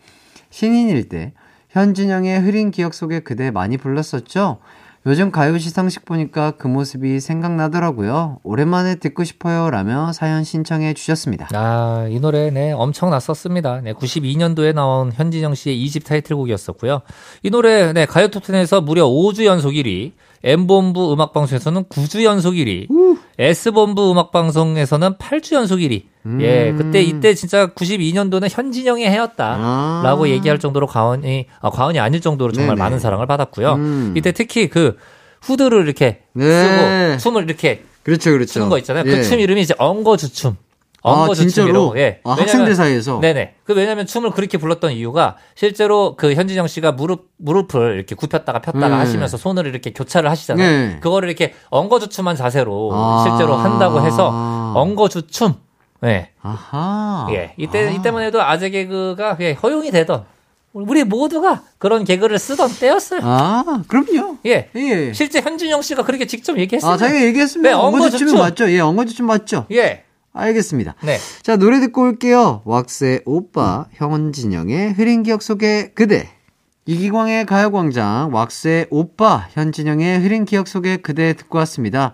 신인일 때 현진영의 흐린 기억 속의 그대 많이 불렀었죠? 요즘 가요 시상식 보니까 그 모습이 생각나더라고요. 오랜만에 듣고 싶어요. 라며 사연 신청해 주셨습니다. 아, 이 노래, 네, 엄청 났었습니다. 네, 92년도에 나온 현진영 씨의 2집 타이틀곡이었었고요. 이 노래, 네, 가요 톱10에서 무려 5주 연속 1위, M본부 음악방송에서는 9주 연속 1위, S본부 음악방송에서는 8주 연속 1위. 예, 그때, 이때 진짜 92년도는 현진영의 해였다. 아. 라고 얘기할 정도로 과언이, 아, 과언이 아닐 정도로 정말 네네. 많은 사랑을 받았고요. 음. 이때 특히 그 후드를 이렇게 네. 쓰고 춤을 이렇게 그렇죠, 그렇죠. 추는 거 있잖아요. 예. 그춤 이름이 이제 엉거주춤. 아, 엉거주춤이라고. 진짜로? 예. 아, 왜냐면- 학생들 사이에서? 네네. 그 왜냐면 춤을 그렇게 불렀던 이유가 실제로 그 현진영 씨가 무릎 무릎을 이렇게 굽혔다가 폈다가 네. 하시면서 손을 이렇게 교차를 하시잖아요. 네. 그거를 이렇게 엉거주춤한 자세로 아. 실제로 한다고 해서 엉거주춤. 네. 아하. 예. 이때 아. 이때만 해도 아재 개그가 예, 허용이 되던 우리 모두가 그런 개그를 쓰던 때였어요. 아, 그럼요. 예. 예. 실제 현진영 씨가 그렇게 직접 얘기했어요. 아, 자기가 얘기했습니다. 네, 엉거주춤. 맞죠? 예, 엉거주춤 맞죠? 예. 알겠습니다. 네. 자, 노래 듣고 올게요. 왁스의 오빠, 현진영의 흐린 기억 속의 그대. 이기광의 가요광장, 왁스의 오빠, 현진영의 흐린 기억 속의 그대 듣고 왔습니다.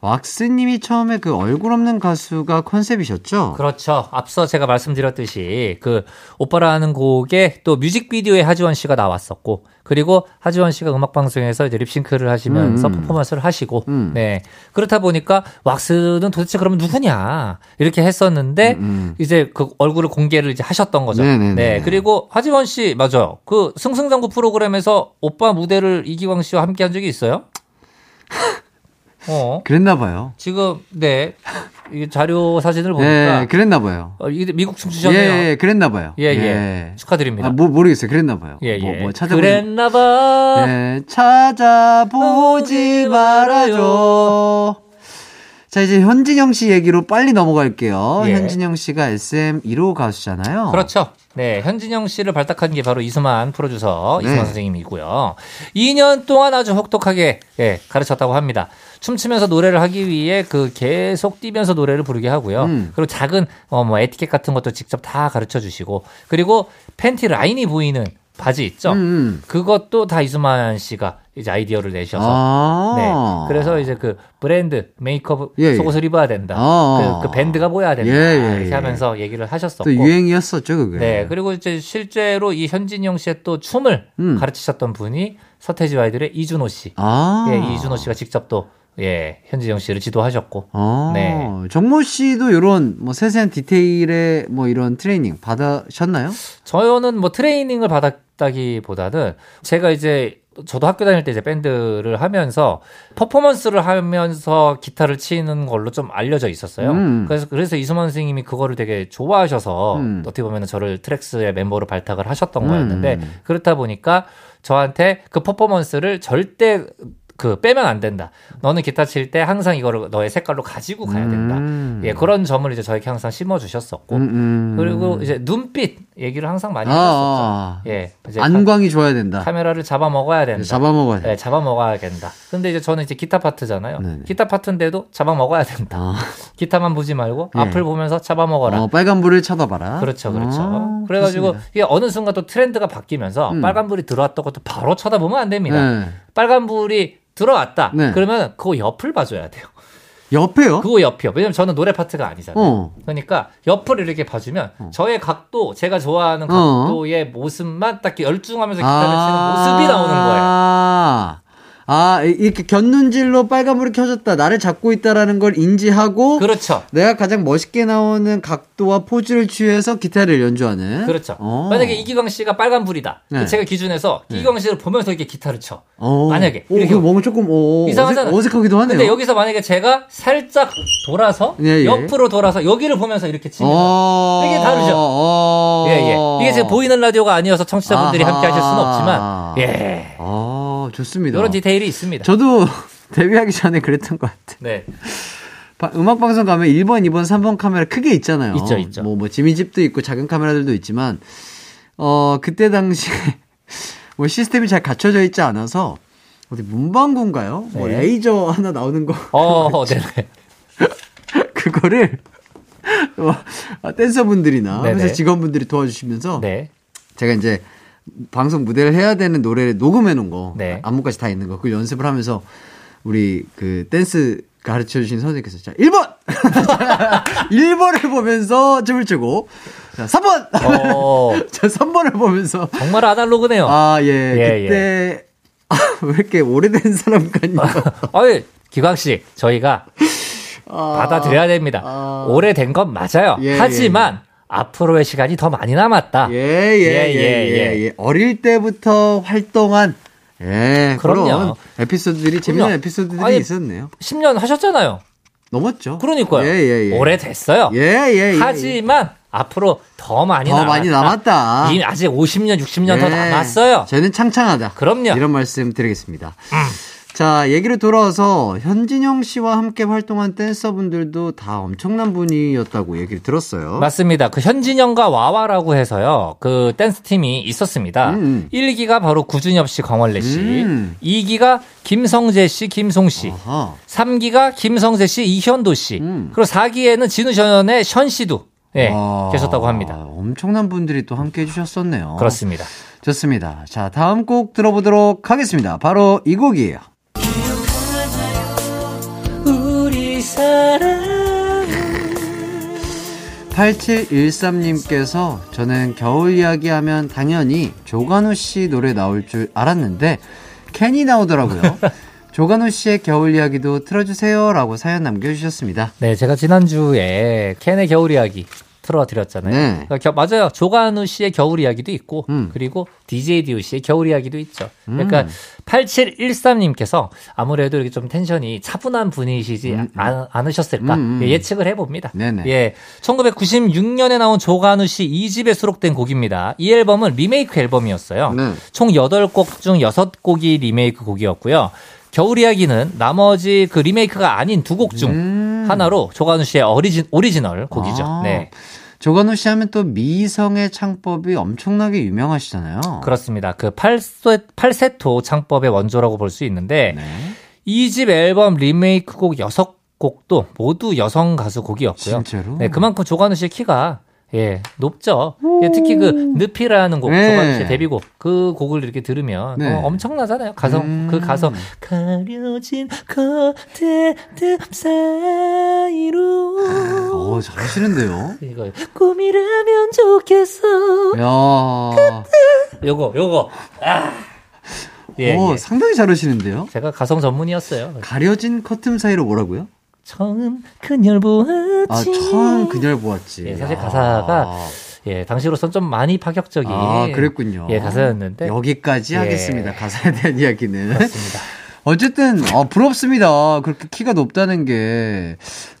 왁스님이 처음에 그 얼굴 없는 가수가 컨셉이셨죠? 그렇죠. 앞서 제가 말씀드렸듯이 그 오빠라는 곡에 또 뮤직비디오에 하지원 씨가 나왔었고 그리고 하지원 씨가 음악 방송에서 이제 립싱크를 하시면서 음. 퍼포먼스를 하시고 음. 네 그렇다 보니까 왁스는 도대체 그러면 누구냐 이렇게 했었는데 음. 이제 그 얼굴을 공개를 이제 하셨던 거죠. 네네네. 네 그리고 하지원 씨 맞아요. 그 승승장구 프로그램에서 오빠 무대를 이기광 씨와 함께 한 적이 있어요? 어 그랬나 봐요. 지금 네 자료 사진을 보니까 예, 그랬나 봐요. 어, 이게 미국 예, 춤추셨네요. 예, 그랬나 봐요. 예, 예. 축하드립니다. 아, 뭐, 모르겠어요. 그랬나 봐요. 예, 뭐, 예. 뭐 찾아보지. 그랬나 봐. 네, 찾아보지 말아줘. 자, 이제 현진영 씨 얘기로 빨리 넘어갈게요. 예. 현진영 씨가 SM 1호 가수잖아요. 그렇죠. 네, 현진영 씨를 발탁한 게 바로 이수만 프로듀서 네. 이수만 선생님이고요. 2년 동안 아주 혹독하게 예, 가르쳤다고 합니다. 춤추면서 노래를 하기 위해 그 계속 뛰면서 노래를 부르게 하고요. 음. 그리고 작은 어 뭐 에티켓 같은 것도 직접 다 가르쳐 주시고 그리고 팬티 라인이 보이는 바지 있죠. 음, 음. 그것도 다 이수만 씨가 이제 아이디어를 내셔서 아. 네. 그래서 이제 그 브랜드 메이커 예, 예. 속옷을 입어야 된다. 아. 그, 그 밴드가 보여야 된다. 예, 예, 이렇게 예. 하면서 얘기를 하셨었고. 또 유행이었었죠, 그게. 네. 그리고 이제 실제로 이 현진영 씨의 또 춤을 음. 가르치셨던 분이 서태지 아이들의 이주노 씨. 아. 예, 이주노 씨가 직접 또 예, 현진영 씨를 지도하셨고. 어, 네. 정모 씨도 이런 뭐 세세한 디테일의 뭐 이런 트레이닝 받으셨나요? 저는 뭐 트레이닝을 받았다기보다는 제가 이제 저도 학교 다닐 때 이제 밴드를 하면서 퍼포먼스를 하면서 기타를 치는 걸로 좀 알려져 있었어요. 음. 그래서 그래서 이수만 선생님이 그거를 되게 좋아하셔서 음. 어떻게 보면 저를 트랙스의 멤버로 발탁을 하셨던 음. 거였는데 그렇다 보니까 저한테 그 퍼포먼스를 절대 그 빼면 안 된다. 너는 기타 칠 때 항상 이거를 너의 색깔로 가지고 가야 된다. 음. 예, 그런 점을 이제 저에게 항상 심어 주셨었고 음, 음. 그리고 이제 눈빛 얘기를 항상 많이 아, 하셨었죠. 아, 예, 안광이 좋아야 된다. 카, 메라를 잡아 먹어야 된다. 잡아 먹어야 돼. 네, 잡아 먹어야 된다. 근데 이제 저는 이제 기타 파트잖아요. 네네. 기타 파트인데도 잡아 먹어야 된다. 아, 기타만 보지 말고 예. 앞을 보면서 잡아 먹어라. 어, 빨간 불을 쳐다봐라. 그렇죠, 그렇죠. 어, 그래 가지고 좋습니다. 이게 어느 순간 또 트렌드가 바뀌면서 음. 빨간 불이 들어왔던 것도 바로 쳐다보면 안 됩니다. 네. 빨간불이 들어왔다. 네. 그러면 그거 옆을 봐줘야 돼요. 옆에요? 그거 옆이요. 왜냐면 저는 노래 파트가 아니잖아요. 어. 그러니까 옆을 이렇게 봐주면 저의 각도, 제가 좋아하는 어. 각도의 모습만 딱 열중하면서 기타를 치는 모습이 나오는 거예요. 아, 아, 이렇게 곁눈질로 빨간불이 켜졌다. 나를 잡고 있다라는 걸 인지하고 그렇죠. 내가 가장 멋있게 나오는 각도와 포즈를 취해서 기타를 연주하는. 그렇죠. 어. 만약에 이기광 씨가 빨간불이다. 네. 제가 기준에서 이기광 씨를 보면서 이렇게 기타를 쳐. 어. 만약에 오, 이렇게 그 뭔가 조금 오, 이상하잖아. 어색, 어색하기도 하네요. 근데 여기서 만약에 제가 살짝 돌아서 예, 예. 옆으로 돌아서 여기를 보면서 이렇게 치면 어. 이게 다르죠. 어. 예, 예. 이게 지금 보이는 라디오가 아니어서 청취자분들이 아하. 함께 하실 수는 없지만 예. 어, 좋습니다. 이런 디테일이 있습니다. 저도 데뷔하기 전에 그랬던 것 같아. 네. 바- 음악 방송 가면 1번, 2번, 3번 카메라 크게 있잖아요. 있죠, 있죠. 뭐, 뭐, 지미 집도 있고 작은 카메라들도 있지만, 어, 그때 당시에 뭐 시스템이 잘 갖춰져 있지 않아서, 어디 문방구인가요? 뭐 네. 레이저 하나 나오는 거. 어, 네네. 그거를, 어, 아, 댄서분들이나. 회사 직원분들이 도와주시면서, 네. 제가 이제 방송 무대를 해야 되는 노래를 녹음해 놓은 거, 네. 안무까지 다 있는 거, 그걸 연습을 하면서 우리 그 댄스 가르쳐 주신 선생님께서 자, 1번! 1번을 보면서 춤을 추고, 자, 3번! 어, 자, 3번을 보면서, 정말 아날로그네요. 아, 예, 예, 그때, 아, 왜 이렇게 오래된 사람 같냐. 어이, 기광 씨, 저희가 아, 받아들여야 됩니다. 아. 오래된 건 맞아요. 예, 하지만 앞으로의 시간이 더 많이 남았다. 예, 예, 예, 예, 예, 어릴 때부터 활동한, 예. 그런 에피소드들이, 재밌는. 에피소드들이 아니, 있었네요. 10년 하셨잖아요. 넘었죠. 그러니까요. 예, 예, 예. 오래됐어요. 예, 예, 예. 하지만 앞으로 더 많이 더 남았다. 많이 남았다. 아직 50년, 60년 더 예. 남았어요. 저는 창창하다. 그럼요. 음. 이런 말씀 드리겠습니다. 자, 얘기를 돌아와서 현진영 씨와 함께 활동한 댄서분들도 다 엄청난 분이었다고 얘기를 들었어요. 맞습니다. 그 현진영과 와와라고 해서요. 그 댄스 팀이 있었습니다. 음. 1기가 바로 구준엽 씨, 광월래 씨. 음. 2기가 김성재 씨, 김송 씨. 아하. 3기가 김성재 씨, 이현도 씨. 음. 그리고 4기에는 진우션의 션 씨도 예, 와, 계셨다고 합니다. 엄청난 분들이 또 함께 해주셨었네요. 그렇습니다. 좋습니다. 자, 다음 곡 들어보도록 하겠습니다. 바로 이 곡이에요. 8713님께서 저는 겨울 이야기 하면 당연히 조간호 씨 노래 나올 줄 알았는데 캔이 나오더라고요. 조간호 씨의 겨울 이야기도 틀어주세요 라고 사연 남겨주셨습니다. 네, 제가 지난주에 캔의 겨울 이야기 틀어드렸잖아요. 네. 그러니까 겨- 맞아요. 조관우 씨의 겨울 이야기도 있고, 음. 그리고 DJ 디우 씨의 겨울 이야기도 있죠. 그러니까 8713님께서 아무래도 이렇게 좀 텐션이 차분한 분이시지 않, 않으셨을까 음, 음. 예, 예측을 해봅니다. 네네. 예, 1996년에 나온 조관우 씨 2집에 수록된 곡입니다. 이 앨범은 리메이크 앨범이었어요. 네. 총 8곡 중 6곡이 리메이크 곡이었고요. 겨울 이야기는 나머지 그 리메이크가 아닌 두 곡중 음. 하나로 조관우 씨의 오리진, 오리지널 곡이죠. 아, 네. 조관우 씨 하면 또 미성의 창법이 엄청나게 유명하시잖아요. 그렇습니다. 그 팔세, 팔세토 창법의 원조라고 볼 수 있는데 네. 이집 앨범 리메이크 곡 6곡도 모두 여성 가수 곡이었고요. 진짜로? 네, 그만큼 조관우 씨의 키가 예, 높죠. 예, 특히 그 늪이라는 곡, 네. 조관우 씨의 데뷔곡, 그 곡을 이렇게 들으면 네. 어, 엄청나잖아요. 가성, 음. 그 가성. 가려진 겉에 사이로 어, 잘하시는데요? 이거 꿈이라면 좋겠어. 야 요거, 요거. 예, 오, 예. 상당히 잘하시는데요. 제가 가성 전문이었어요. 가려진 커튼 사이로 뭐라고요? 처음 그녀를 보았지. 아, 처음 그녀를 보았지. 예, 사실 가사가 아, 예, 당시로선 좀 많이 파격적인 아, 그랬군요. 예, 가사였는데 여기까지 예. 하겠습니다. 가사에 대한 이야기는. 그렇습니다. 어쨌든 어, 부럽습니다. 그렇게 키가 높다는 게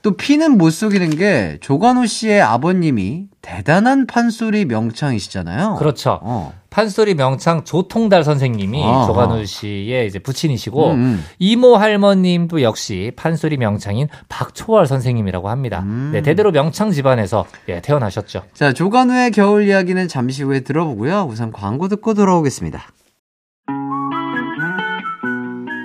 또 피는 못 속이는 게 조관우 씨의 아버님이 대단한 판소리 명창이시잖아요. 그렇죠. 어. 판소리 명창 조통달 선생님이 아하. 조관우 씨의 이제 부친이시고 음, 음. 이모 할머님도 역시 판소리 명창인 박초월 선생님이라고 합니다. 음. 네, 대대로 명창 집안에서 예, 태어나셨죠. 자, 조관우의 겨울 이야기는 잠시 후에 들어보고요. 우선 광고 듣고 돌아오겠습니다.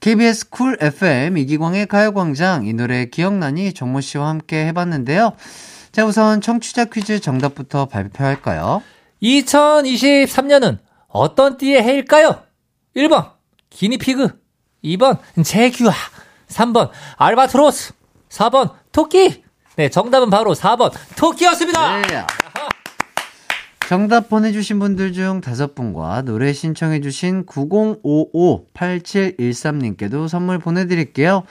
KBS 쿨 FM 이기광의 가요광장 이 노래 기억나니 정모 씨와 함께 해봤는데요. 자 우선 청취자 퀴즈 정답부터 발표할까요? 2023년은 어떤 띠의 해일까요? 1번 기니피그 2번 제규아 3번 알바트로스 4번 토끼 네 정답은 바로 4번 토끼였습니다 네. 정답 보내주신 분들 중 다섯 분과 노래 신청해주신 9055-8713님께도 선물 보내드릴게요.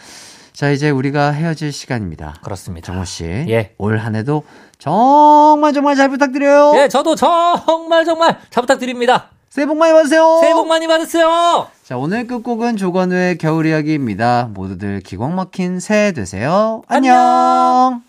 자, 이제 우리가 헤어질 시간입니다. 그렇습니다 정호 씨. 예. 올 한 해도 정말 정말 잘 부탁드려요. 예 저도 정말 정말 잘 부탁드립니다 새해 복 많이 받으세요. 새해 복 많이 받으세요 자, 오늘 끝곡은 조건우의 겨울 이야기입니다. 모두들 기광 막힌 새해 되세요. 안녕.